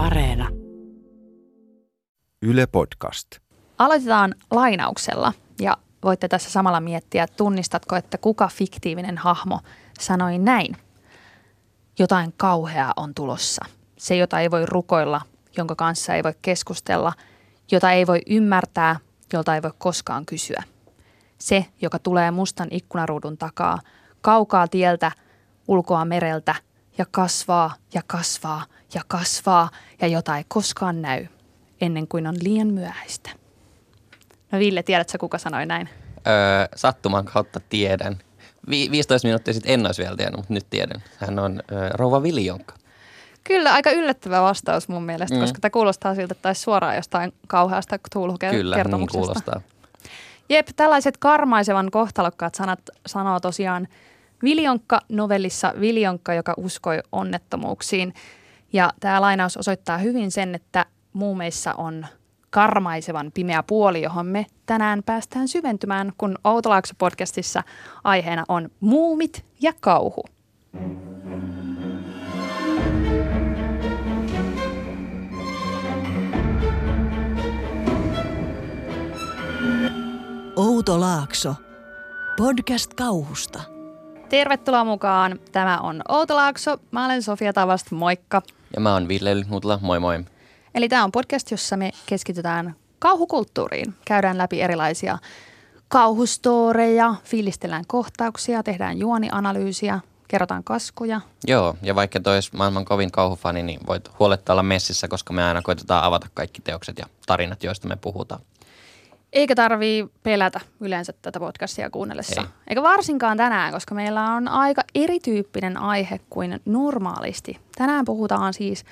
Areena. Yle Podcast. Aloitetaan lainauksella ja voitte tässä samalla miettiä, tunnistatko, että kuka fiktiivinen hahmo sanoi näin. Jotain kauheaa on tulossa. Se, jota ei voi rukoilla, jonka kanssa ei voi keskustella, jota ei voi ymmärtää, jolta ei voi koskaan kysyä. Se, joka tulee mustan ikkunaruudun takaa, kaukaa tieltä, ulkoa mereltä ja kasvaa ja kasvaa ja kasvaa ja jota ei koskaan näy ennen kuin on liian myöhäistä. No Ville, tiedätkö kuka sanoi näin? Öö, sattuman kautta tiedän. Vi- 15 minuuttia sitten en olisi vielä tiennyt, mutta nyt tiedän. Hän on öö, Rouva Viljonka. Kyllä, aika yllättävä vastaus mun mielestä, mm. koska tämä kuulostaa siltä, että taisi suoraan jostain kauheasta Kyllä, niin kertomuksesta. kuulostaa. Jep, tällaiset karmaisevan kohtalokkaat sanat sanoo tosiaan Viljonkka novellissa Viljonkka, joka uskoi onnettomuuksiin. Ja tämä lainaus osoittaa hyvin sen, että muumeissa on karmaisevan pimeä puoli, johon me tänään päästään syventymään, kun Outolaakso-podcastissa aiheena on muumit ja kauhu. Outo Laakso. Podcast kauhusta. Tervetuloa mukaan. Tämä on Outolaakso. Mä olen Sofia Tavast, moikka. Ja mä oon Ville Nutla, moi moi. Eli tämä on podcast, jossa me keskitytään kauhukulttuuriin. Käydään läpi erilaisia kauhustoreja, fiilistellään kohtauksia, tehdään juonianalyysiä, kerrotaan kaskuja. Joo, ja vaikka tois maailman kovin kauhufani, niin voit huoletta olla messissä, koska me aina koitetaan avata kaikki teokset ja tarinat, joista me puhutaan. Eikä tarvii pelätä yleensä tätä podcastia kuunnellessa. Ei. Eikä varsinkaan tänään, koska meillä on aika erityyppinen aihe kuin normaalisti. Tänään puhutaan siis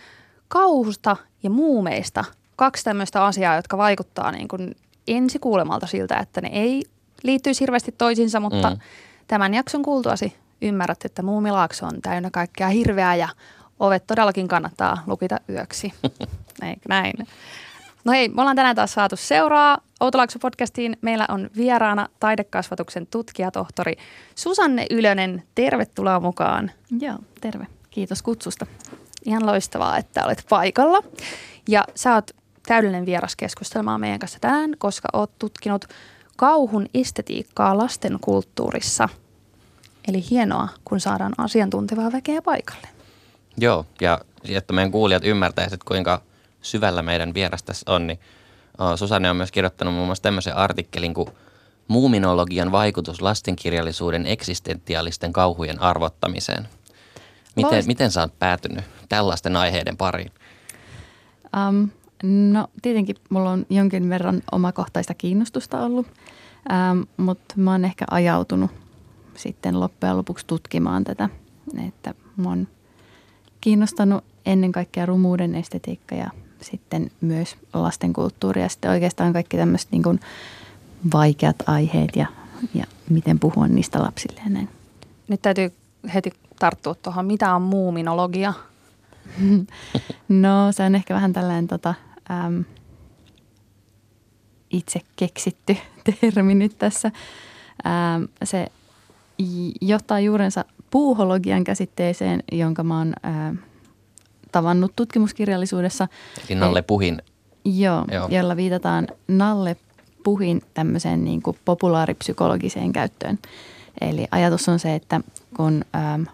kauhusta ja muumeista. Kaksi tämmöistä asiaa, jotka vaikuttaa niin kuin ensikuulemalta siltä, että ne ei liittyisi hirveästi toisiinsa, mutta Mm. tämän jakson kuultuasi ymmärrät, että muumilaakso on täynnä kaikkea hirveää ja ovet todellakin kannattaa lukita yöksi. Eikö näin? No hei, me ollaan tänään taas saatu seuraa Outolaakso-podcastiin. Meillä on vieraana taidekasvatuksen tutkijatohtori Susanne Ylönen. Tervetuloa mukaan. Joo, terve. Kiitos kutsusta. Ihan loistavaa, että olet paikalla. Ja sä oot täydellinen vieras keskustelemaan meidän kanssa tänään, koska oot tutkinut kauhun estetiikkaa lasten kulttuurissa. Eli hienoa, kun saadaan asiantuntevaa väkeä paikalle. Joo, ja jotta meidän kuulijat ymmärtäisivät, kuinka syvällä meidän vieras tässä on, niin Susanne on myös kirjoittanut muun muassa tämmöisen artikkelin kuin Muuminologian vaikutus lastenkirjallisuuden eksistentiaalisten kauhujen arvottamiseen. Miten, Loist- miten sä oot päätynyt tällaisten aiheiden pariin? Um, no tietenkin mulla on jonkin verran omakohtaista kiinnostusta ollut, um, mutta mä oon ehkä ajautunut sitten loppujen lopuksi tutkimaan tätä, että mä oon kiinnostanut ennen kaikkea rumuuden estetiikka ja sitten myös lastenkulttuuri ja sitten oikeastaan kaikki tämmöiset niin kuin vaikeat aiheet ja, ja miten puhua niistä lapsille ja näin. Nyt täytyy heti tarttua tuohon, mitä on muuminologia? No se on ehkä vähän tällainen tota, äm, itse keksitty termi nyt tässä. Äm, se johtaa juurensa puuhologian käsitteeseen, jonka mä oon ää, tavannut tutkimuskirjallisuudessa. Eli Nalle Puhin Joo, Joo. Joo. jolla viitataan Nalle Puhin tämmöiseen niin kuin populaaripsykologiseen käyttöön. Eli ajatus on se, että kun äm,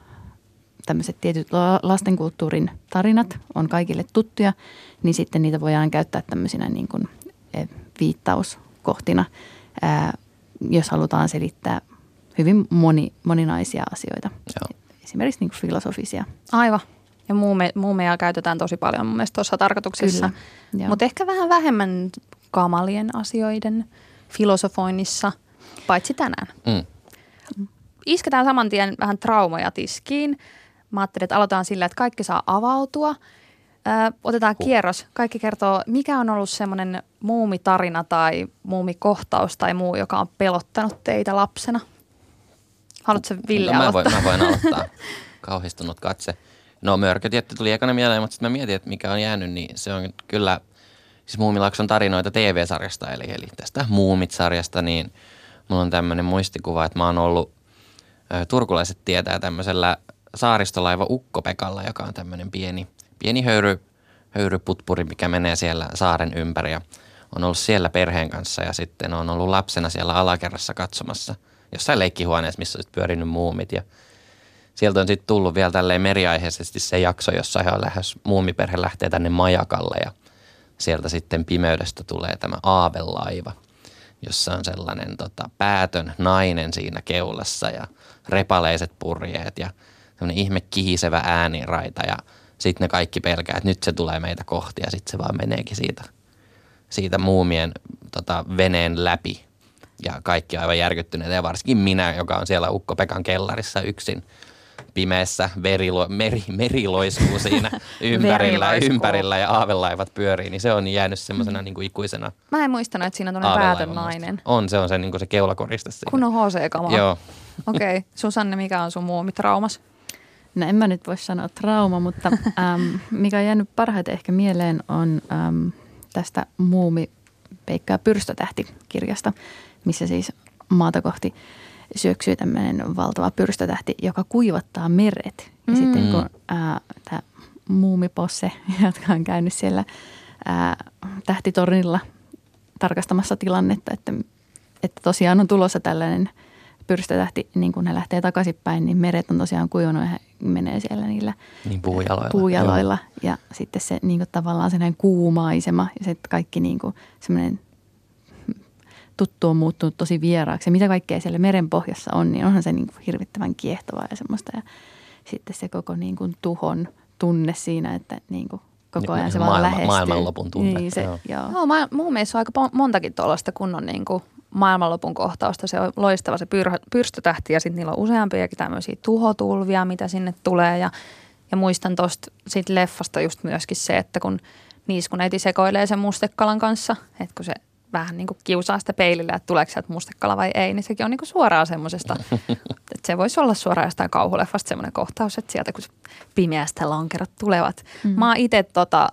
tämmöiset tietyt la- lastenkulttuurin tarinat on kaikille tuttuja, niin sitten niitä voidaan käyttää tämmöisinä niin kuin eh, viittauskohtina, ää, jos halutaan selittää hyvin moni, moninaisia asioita. Joo. Esimerkiksi niin kuin filosofisia. Aivan. Ja muume, muumeja käytetään tosi paljon mun mielestä tuossa tarkoituksessa. Mutta ehkä vähän vähemmän kamalien asioiden filosofoinnissa, paitsi tänään. Mm. Isketään saman tien vähän traumoja tiskiin. Mä ajattelin, että aloitetaan sillä, että kaikki saa avautua. Ö, otetaan Huh. kierros. Kaikki kertoo, mikä on ollut semmoinen muumitarina tai muumikohtaus tai muu, joka on pelottanut teitä lapsena. Haluatko Ville no, mä, aloittaa? voin, mä voin aloittaa. Kauhistunut katse. No mörkötietti tuli ekana mieleen, mutta sitten mä mietin, että mikä on jäänyt, niin se on kyllä siis Muumilakson tarinoita TV-sarjasta, eli, eli tästä Muumit-sarjasta, niin mulla on tämmöinen muistikuva, että mä oon ollut, ö, turkulaiset tietää tämmöisellä saaristolaiva Ukko-Pekalla, joka on tämmöinen pieni, pieni höyry, höyryputpuri, mikä menee siellä saaren ympäri ja on ollut siellä perheen kanssa ja sitten on ollut lapsena siellä alakerrassa katsomassa jossain leikkihuoneessa, missä on pyörinyt muumit ja sieltä on sitten tullut vielä tälleen meriaiheisesti se jakso, jossa ihan lähes muumiperhe lähtee tänne majakalle ja sieltä sitten pimeydestä tulee tämä aavelaiva, jossa on sellainen tota, päätön nainen siinä keulassa ja repaleiset purjeet ja semmoinen ihme kihisevä ääniraita ja sitten ne kaikki pelkää, että nyt se tulee meitä kohti ja sitten se vaan meneekin siitä, siitä muumien tota, veneen läpi. Ja kaikki aivan järkyttyneitä ja varsinkin minä, joka on siellä Ukko-Pekan kellarissa yksin pimeässä verilo, meri, meri loiskuu siinä ympärillä, ympärillä ja aavelaivat pyörii, niin se on jäänyt semmoisena mm. niin kuin ikuisena Mä en muistanut, että siinä on päätön nainen. On, se on se, niin kuin se keulakoriste siinä. Kun on HC-kama. Joo. Okei. Okay. Susanne, mikä on sun muumitraumas? No en mä nyt voi sanoa trauma, mutta äm, mikä on jäänyt parhaiten ehkä mieleen on äm, tästä Muumi Peikka pyrstötähti-kirjasta, missä siis maata kohti syöksyy tämmöinen valtava pyrstötähti, joka kuivattaa meret. Ja mm. sitten kun tämä muumiposse, jotka on käynyt siellä ää, tähtitornilla tarkastamassa tilannetta, että, että tosiaan on tulossa tällainen – pyrstötähti, niin kun ne lähtee takaisinpäin, niin meret on tosiaan kuivunut ja he menee siellä niillä niin puujaloilla. puujaloilla. Ja sitten se niin kuin tavallaan sellainen kuumaisema ja se kaikki niin kuin semmoinen tuttu on muuttunut tosi vieraaksi. Ja mitä kaikkea siellä meren pohjassa on, niin onhan se niin kuin hirvittävän kiehtovaa ja semmoista. Ja sitten se koko niin kuin tuhon tunne siinä, että niin kuin koko ajan se vaan lähestyy. Maailmanlopun tunne. Niin se, joo. joo. joo mä, mun mielestä on aika montakin tuollaista kunnon niin kuin maailmanlopun kohtausta. Se on loistava se pyr, pyrstötähti ja sitten niillä on useampiakin tämmöisiä tuhotulvia, mitä sinne tulee. Ja, ja muistan tuosta leffasta just myöskin se, että kun niiskuneiti sekoilee sen mustekalan kanssa, että kun se vähän niin kuin kiusaa sitä peilillä, että tuleeko sieltä mustekala vai ei, niin sekin on niin kuin suoraan semmoisesta, että se voisi olla suoraan jostain kauhuleffasta semmoinen kohtaus, että sieltä kun pimeästä lonkerot tulevat. Mm. Mä oon itse tota,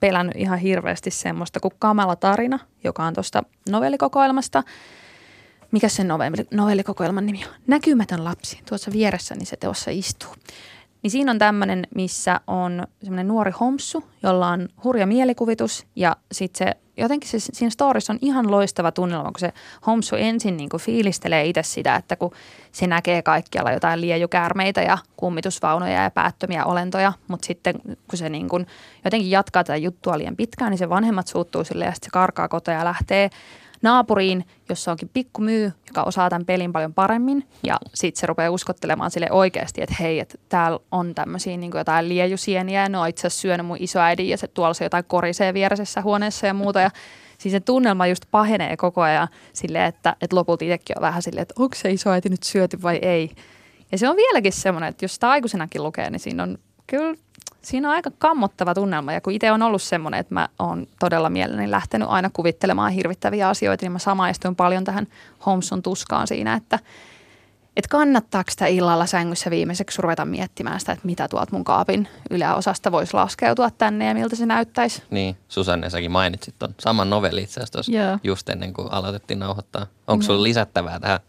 pelännyt ihan hirveästi semmoista kuin Kamala tarina, joka on tuosta novellikokoelmasta. Mikä sen novelli, novellikokoelman nimi on? Näkymätön lapsi. Tuossa vieressä niin se teossa istuu. Niin siinä on tämmöinen, missä on semmoinen nuori homsu, jolla on hurja mielikuvitus ja sitten se jotenkin se, siinä storissa on ihan loistava tunnelma, kun se Homsu ensin niin kuin fiilistelee itse sitä, että kun se näkee kaikkialla jotain liejukäärmeitä ja kummitusvaunoja ja päättömiä olentoja, mutta sitten kun se niin kuin jotenkin jatkaa tätä juttua liian pitkään, niin se vanhemmat suuttuu sille ja sitten se karkaa kotoa ja lähtee naapuriin, jossa onkin pikku myy, joka osaa tämän pelin paljon paremmin. Ja sitten se rupeaa uskottelemaan sille oikeasti, että hei, että täällä on tämmöisiä niin jotain liejusieniä. Ja ne on itse asiassa syönyt mun isoäidin ja se tuolla se jotain korisee vieressä huoneessa ja muuta. Ja siis se tunnelma just pahenee koko ajan silleen, että, että lopulta itsekin on vähän silleen, että onko se isoäiti nyt syöty vai ei. Ja se on vieläkin semmoinen, että jos sitä aikuisenakin lukee, niin siinä on kyllä siinä on aika kammottava tunnelma ja kun itse on ollut semmoinen, että mä oon todella mielelläni lähtenyt aina kuvittelemaan hirvittäviä asioita, niin mä samaistuin paljon tähän Holmesun tuskaan siinä, että että kannattaako sitä illalla sängyssä viimeiseksi ruveta miettimään sitä, että mitä tuolta mun kaapin yläosasta voisi laskeutua tänne ja miltä se näyttäisi. Niin, Susanne, säkin mainitsit tuon saman novelli itse asiassa just ennen kuin aloitettiin nauhoittaa. Onko sulla lisättävää tähän?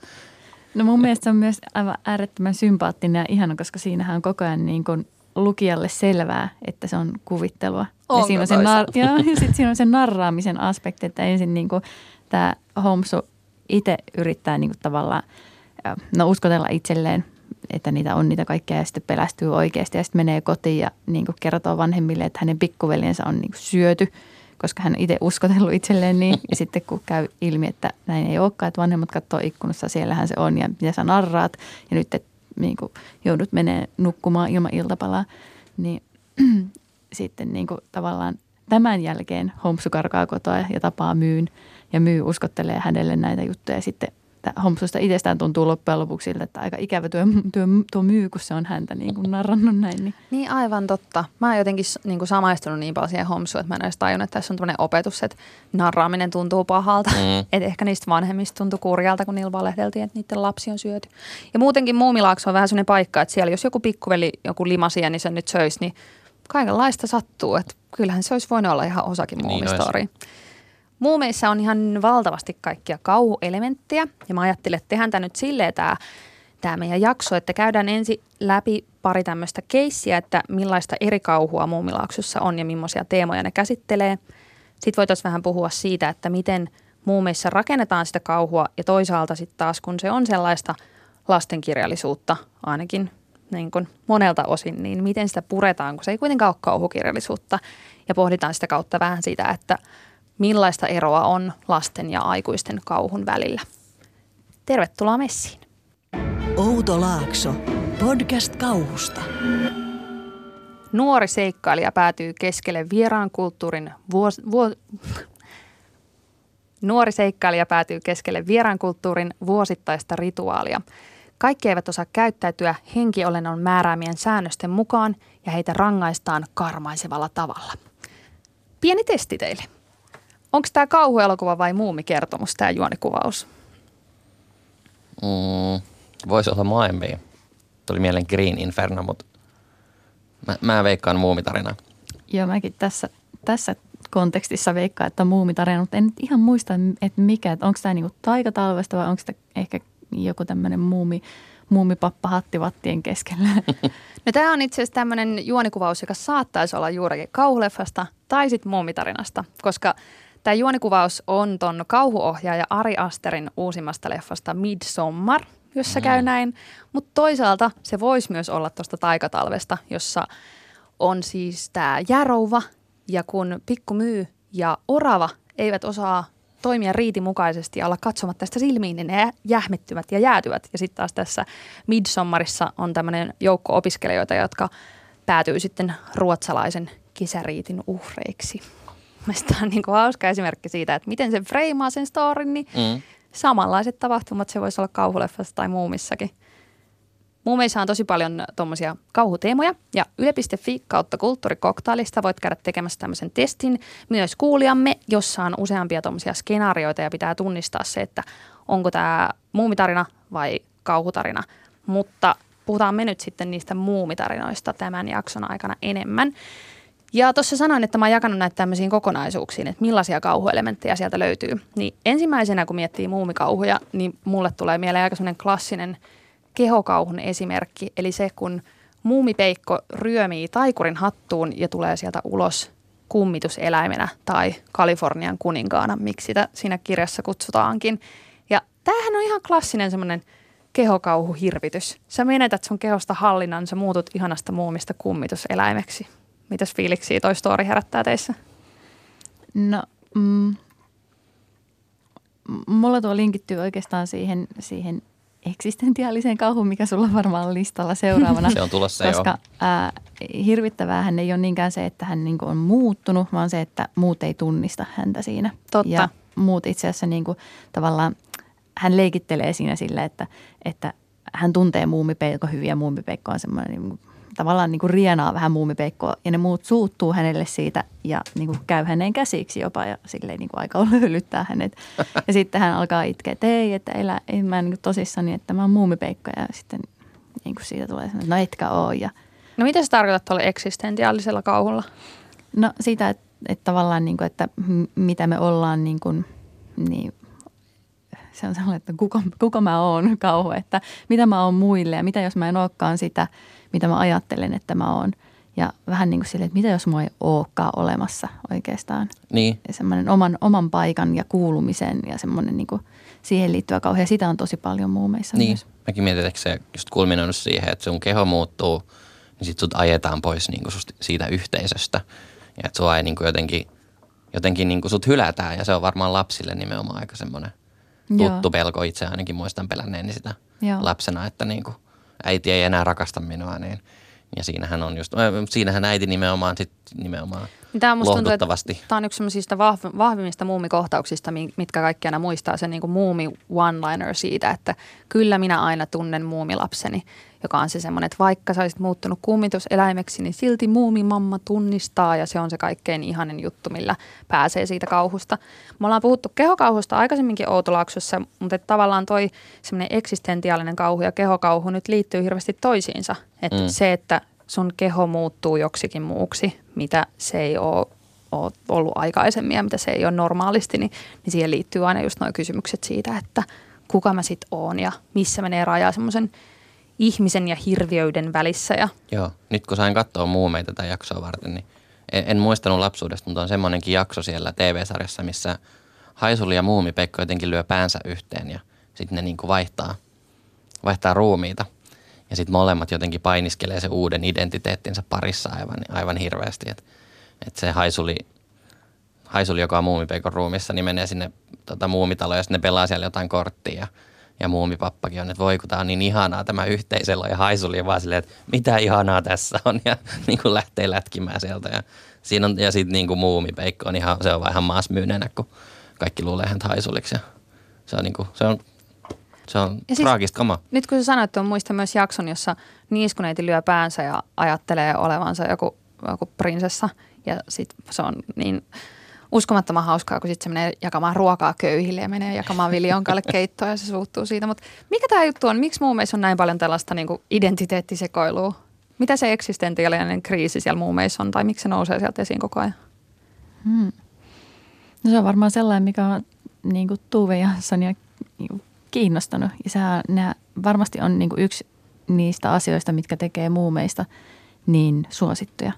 No mun mielestä se on myös aivan äärettömän sympaattinen ja ihana, koska siinähän on koko ajan niin kuin lukijalle selvää, että se on kuvittelua. Onko ja siinä on, se nar- ja, ja sit siinä on se narraamisen aspekti, että ensin niin tämä Holmesu itse yrittää niin kuin tavallaan no, uskotella itselleen, että niitä on niitä kaikkea ja sitten pelästyy oikeasti ja sitten menee kotiin ja niin kuin kertoo vanhemmille, että hänen pikkuveljensä on niin kuin syöty, koska hän itse uskotellut itselleen niin. Ja sitten kun käy ilmi, että näin ei olekaan, että vanhemmat katsoo ikkunassa, siellähän se on ja mitä sä narraat ja nyt et niin kuin joudut menee nukkumaan ilman iltapalaa, niin sitten niin kuin tavallaan tämän jälkeen Homsu karkaa kotoa ja tapaa myyn ja myy uskottelee hänelle näitä juttuja ja sitten Homsusta itsestään tuntuu loppujen lopuksi siltä, että aika ikävä työ, työ, tuo myy, kun se on häntä niin kuin narrannut näin. Niin. niin aivan totta. Mä oon jotenkin niin kuin samaistunut niin paljon siihen Homsuun, että mä en edes tajunnut, että tässä on tämmöinen opetus, että narraaminen tuntuu pahalta. Mm. että ehkä niistä vanhemmista tuntuu kurjalta, kun niillä valehdeltiin, että niiden lapsi on syöty. Ja muutenkin Muumilaakso on vähän sellainen paikka, että siellä jos joku pikkuveli, joku limasia, niin se nyt söisi, niin kaikenlaista sattuu. Että kyllähän se olisi voinut olla ihan osakin niin muumistori. Niin Muumeissa on ihan valtavasti kaikkia kauhuelementtejä ja mä ajattelin, että tehdään tämä nyt silleen tämä, tämä meidän jakso, että käydään ensin läpi pari tämmöistä keissiä, että millaista eri kauhua muumilaaksossa on ja millaisia teemoja ne käsittelee. Sitten voitaisiin vähän puhua siitä, että miten muumeissa rakennetaan sitä kauhua ja toisaalta sitten taas kun se on sellaista lastenkirjallisuutta ainakin niin kuin monelta osin, niin miten sitä puretaan, kun se ei kuitenkaan ole kauhukirjallisuutta ja pohditaan sitä kautta vähän sitä, että millaista eroa on lasten ja aikuisten kauhun välillä. Tervetuloa messiin. Outo Laakso. Podcast kauhusta. Nuori seikkailija päätyy keskelle vieraan kulttuurin vuos, vuo, Nuori seikkailija päätyy keskelle vieraan kulttuurin vuosittaista rituaalia. Kaikki eivät osaa käyttäytyä henkiolennon määräämien säännösten mukaan ja heitä rangaistaan karmaisevalla tavalla. Pieni testi teille. Onko tämä kauhuelokuva vai muumikertomus, tämä juonikuvaus? Mm, voisi olla molempia. Tuli mieleen Green Inferno, mutta mä, mä veikkaan muumitarina. Joo, mäkin tässä, tässä kontekstissa veikkaan, että muumitarina, mutta en nyt ihan muista, että mikä, että onko tämä niinku taikatalvesta vai onko tämä ehkä joku tämmöinen muumi, muumipappa hattivattien keskellä. No tämä on itse asiassa tämmöinen juonikuvaus, joka saattaisi olla juurikin kauhuleffasta tai sitten muumitarinasta, koska tämä juonikuvaus on ton kauhuohjaaja Ari Asterin uusimmasta leffasta Midsommar, jossa käy näin. Mutta toisaalta se voisi myös olla tuosta taikatalvesta, jossa on siis tämä järouva ja kun pikku myy ja orava eivät osaa toimia riitin mukaisesti ja olla katsomatta sitä silmiin, niin ne jähmettyvät ja jäätyvät. Ja sitten taas tässä Midsommarissa on tämmöinen joukko opiskelijoita, jotka päätyy sitten ruotsalaisen kesäriitin uhreiksi. Mielestäni on niin kuin hauska esimerkki siitä, että miten se freimaa sen storin, niin mm. samanlaiset tapahtumat se voisi olla kauhuleffassa tai muumissakin. Muumeissa on tosi paljon tuommoisia kauhuteemoja ja yle.fi kautta kulttuurikoktailista voit käydä tekemässä tämmöisen testin myös kuulijamme, jossa on useampia tuommoisia skenaarioita ja pitää tunnistaa se, että onko tämä muumitarina vai kauhutarina. Mutta puhutaan me nyt sitten niistä muumitarinoista tämän jakson aikana enemmän. Ja tuossa sanoin, että mä oon jakanut näitä tämmöisiin kokonaisuuksiin, että millaisia kauhuelementtejä sieltä löytyy. Niin ensimmäisenä, kun miettii muumikauhuja, niin mulle tulee mieleen aika semmoinen klassinen – kehokauhun esimerkki, eli se kun muumipeikko ryömii taikurin hattuun ja tulee sieltä ulos kummituseläimenä tai Kalifornian kuninkaana, miksi sitä siinä kirjassa kutsutaankin. Ja tämähän on ihan klassinen semmoinen kehokauhuhirvitys. Sä menetät sun kehosta hallinnan, sä muutut ihanasta muumista kummituseläimeksi. Mitäs fiiliksiä toi story herättää teissä? No, mm, mulla tuo linkittyy oikeastaan siihen, siihen eksistentiaaliseen kauhuun, mikä sulla varmaan on listalla seuraavana. se on tulossa Koska jo. ää, hirvittävää hän ei ole niinkään se, että hän niinku on muuttunut, vaan se, että muut ei tunnista häntä siinä. Totta. Ja muut itse asiassa niinku, tavallaan, hän leikittelee siinä sillä, että, että hän tuntee muumipeikko hyvin ja muumipeikko on semmoinen niin tavallaan niin kuin rienaa vähän muumipeikkoa ja ne muut suuttuu hänelle siitä ja niin kuin käy häneen käsiksi jopa ja silleen niin kuin aika löylyttää hänet. Ja sitten hän alkaa itkeä, että ei, että elä, ei mä niin tosissani, että mä oon muumipeikko ja sitten niin kuin siitä tulee että no etkä oo. Ja, no mitä sä tarkoitat tuolla eksistentiaalisella kauhulla? No siitä, että, että tavallaan niin kuin, että mitä me ollaan niin kuin, niin se on sellainen, että kuka, kuka mä oon kauhu, että mitä mä oon muille ja mitä jos mä en olekaan sitä – mitä mä ajattelen, että mä oon. Ja vähän niin kuin silleen, että mitä jos mua ei olekaan olemassa oikeastaan. Niin. Ja semmoinen oman, oman paikan ja kuulumisen ja semmoinen niin kuin siihen liittyvä kauhean. Sitä on tosi paljon muumeissa niin. myös. Mäkin mietin, että se just kulminoinut siihen, että sun keho muuttuu, niin sit sut ajetaan pois niin kuin siitä yhteisöstä. Ja että sua ei niin kuin jotenkin, jotenkin niin kuin sut hylätään. Ja se on varmaan lapsille nimenomaan aika semmoinen tuttu Joo. pelko. Itse ainakin muistan pelänneeni sitä Joo. lapsena, että niin kuin äiti ei enää rakasta minua, niin ja siinähän on just, siinähän äiti nimenomaan sit nimenomaan niin Tämä musta tuntuu, että tämä on yksi sellaisista vahvimmista muumikohtauksista, mitkä kaikki aina muistaa, se niin kuin muumi one-liner siitä, että kyllä minä aina tunnen muumilapseni joka on se semmoinen, että vaikka sä olisit muuttunut kummituseläimeksi, niin silti muumimamma tunnistaa ja se on se kaikkein ihanen juttu, millä pääsee siitä kauhusta. Me ollaan puhuttu kehokauhusta aikaisemminkin Outolaaksossa, mutta että tavallaan toi semmoinen eksistentiaalinen kauhu ja kehokauhu nyt liittyy hirveästi toisiinsa. Että mm. se, että sun keho muuttuu joksikin muuksi, mitä se ei ole ole ollut aikaisemmin ja mitä se ei ole normaalisti, niin, niin siihen liittyy aina just nuo kysymykset siitä, että kuka mä sit oon ja missä menee raja semmoisen ihmisen ja hirviöiden välissä. Ja... Joo, nyt kun sain katsoa muumeita tätä jaksoa varten, niin en, en muistanut lapsuudesta, mutta on semmoinenkin jakso siellä TV-sarjassa, missä Haisuli ja muumi Pekko jotenkin lyö päänsä yhteen ja sitten ne niin kuin vaihtaa, vaihtaa ruumiita. Ja sitten molemmat jotenkin painiskelee se uuden identiteettinsä parissa aivan, aivan hirveästi. Että et se Haisuli, Haisuli, joka on muumipekon ruumissa, niin menee sinne tota, muumitaloon ja sitten ne pelaa siellä jotain korttia. Ja muumipappakin on, että voi kun tämä on niin ihanaa tämä yhteiselo. Ja Haisuli vaan silleen, että mitä ihanaa tässä on. Ja niin kuin lähtee lätkimään sieltä. Ja, siinä on, ja sitten niin kuin muumipeikko on ihan, se on vaan ihan maasmyyneenä, kun kaikki luulee häntä Haisuliksi. Ja se on, niin kuin, se on se on ja siis, traagista kamaa. Nyt kun sä sanoit, että on muista myös jakson, jossa niiskuneiti lyö päänsä ja ajattelee olevansa joku, joku prinsessa. Ja sit se on niin uskomattoman hauskaa, kun sitten se menee jakamaan ruokaa köyhille ja menee jakamaan viljonkalle keittoa ja se suuttuu siitä. Mutta mikä tämä juttu on? Miksi muumeissa on näin paljon tällaista niin identiteettisekoilua? Mitä se eksistentiaalinen kriisi siellä muumeissa on tai miksi se nousee sieltä esiin koko ajan? Hmm. No se on varmaan sellainen, mikä on niin kuin Tuve ja Sonja niin kiinnostanut. Ja sehän, nämä varmasti on niin kuin yksi niistä asioista, mitkä tekee muumeista niin suosittuja.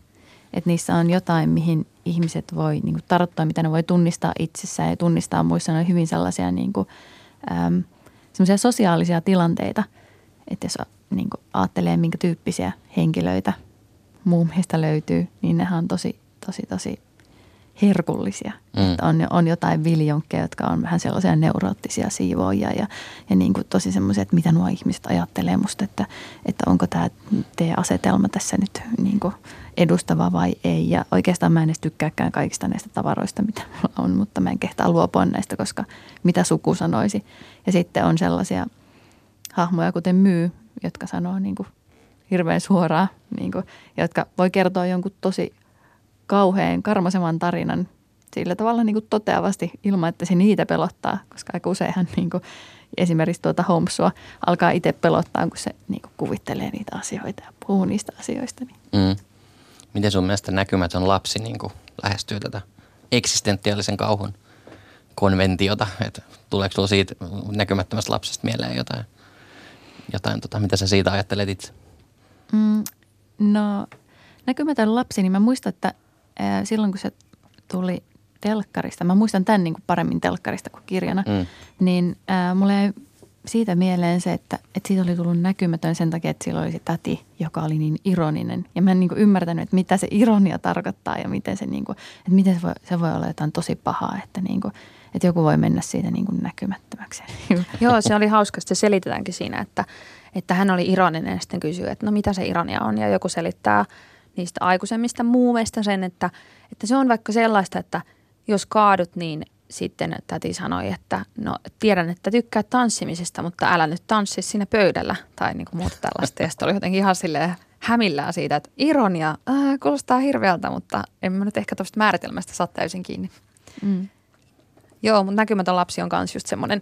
Että niissä on jotain, mihin ihmiset voi niin kuin tarttua, mitä ne voi tunnistaa itsessään ja tunnistaa muissa. Ne on hyvin sellaisia niin kuin, äm, sosiaalisia tilanteita, että jos niin kuin ajattelee, minkä tyyppisiä henkilöitä muumeista löytyy, niin nehän on tosi, tosi, tosi herkullisia. Mm. Että on, on jotain viljonkkeja, jotka on vähän sellaisia neuroottisia siivoja ja, ja niin kuin tosi semmoisia, että mitä nuo ihmiset ajattelee musta, että, että onko tämä teidän asetelma tässä nyt niin kuin edustava vai ei. Ja oikeastaan mä en edes tykkääkään kaikista näistä tavaroista, mitä mulla on, mutta mä en kehtaa luopua näistä, koska mitä suku sanoisi. Ja sitten on sellaisia hahmoja, kuten myy, jotka sanoo niin kuin hirveän suoraan, niin kuin, jotka voi kertoa jonkun tosi kauhean karmasevan tarinan sillä tavalla niin kuin toteavasti ilman, että se niitä pelottaa, koska aika useinhan niin kuin esimerkiksi tuota Holmesua alkaa itse pelottaa, kun se niin kuin kuvittelee niitä asioita ja puhuu niistä asioista. Niin. Mm. Miten sun mielestä näkymätön lapsi niin kuin lähestyy tätä eksistentiaalisen kauhun konventiota? Että tuleeko sinulla siitä näkymättömästä lapsesta mieleen jotain, jotain tota, mitä sä siitä ajattelet itse? Mm, no näkymätön lapsi, niin mä muistan, että silloin kun se tuli telkkarista, mä muistan tämän niin kuin paremmin telkkarista kuin kirjana, mm. niin äh, mulle jäi siitä mieleen se, että, että siitä oli tullut näkymätön sen takia, että sillä oli se täti, joka oli niin ironinen. Ja mä en niin kuin ymmärtänyt, että mitä se ironia tarkoittaa ja miten se, niin kuin, että miten se voi, se voi olla jotain tosi pahaa, että, niin kuin, että joku voi mennä siitä niin kuin näkymättömäksi. Joo, se oli hauska. Se selitetäänkin siinä, että, että hän oli ironinen ja sitten kysyy, että no mitä se ironia on. Ja joku selittää – niistä aikuisemmista muumeista sen, että, että se on vaikka sellaista, että jos kaadut, niin sitten täti sanoi, että no tiedän, että tykkää tanssimisesta, mutta älä nyt tanssi siinä pöydällä tai niin kuin muuta tällaista. Ja sitten oli jotenkin ihan silleen hämillään siitä, että ironia, äh, kuulostaa hirveältä, mutta en mä nyt ehkä tuosta määritelmästä saa täysin kiinni. Mm. Joo, mutta näkymätön lapsi on myös just semmoinen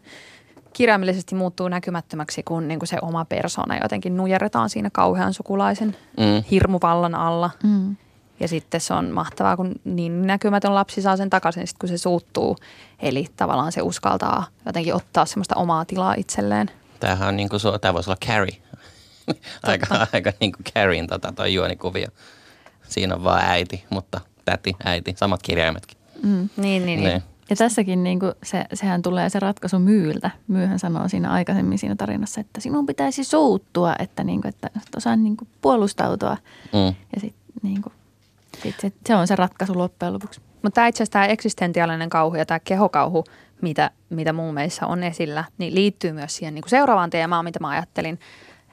kirjaimellisesti muuttuu näkymättömäksi, kun niin kuin se oma persona jotenkin nujerretaan siinä kauhean sukulaisen mm. hirmuvallan alla. Mm. Ja sitten se on mahtavaa, kun niin näkymätön lapsi saa sen takaisin, sit kun se suuttuu. Eli tavallaan se uskaltaa jotenkin ottaa semmoista omaa tilaa itselleen. Tämähän on niin kuin, tämä voisi olla Carrie. aika, aika niin kuin Carrien tota, toi juonikuvio. Siinä on vaan äiti, mutta täti, äiti, samat kirjaimetkin. Mm. Niin, niin, niin. niin. Ja tässäkin niin kuin se, sehän tulee se ratkaisu myyltä. Myyhän sanoo siinä aikaisemmin siinä tarinassa, että sinun pitäisi suuttua, että, niin kuin, että osaan niin kuin puolustautua. Mm. Ja sitten niin kuin, se, se on se ratkaisu loppujen lopuksi. Mutta itse asiassa tämä eksistentiaalinen kauhu ja tämä kehokauhu, mitä, mitä muun meissä on esillä, niin liittyy myös siihen niin kuin seuraavaan teemaan, mitä mä ajattelin.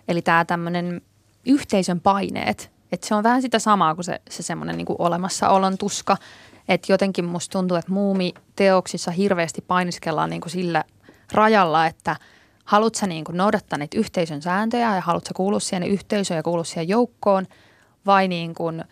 Eli tämä tämmöinen yhteisön paineet. Että se on vähän sitä samaa kuin se, se semmoinen niin olemassaolon tuska – että jotenkin musta tuntuu, että muumiteoksissa hirveästi painiskellaan niin kuin sillä rajalla, että haluat sä niin kuin noudattaa niitä yhteisön sääntöjä ja haluat sä kuulua siihen yhteisöön ja kuulua siihen joukkoon vai niin kuin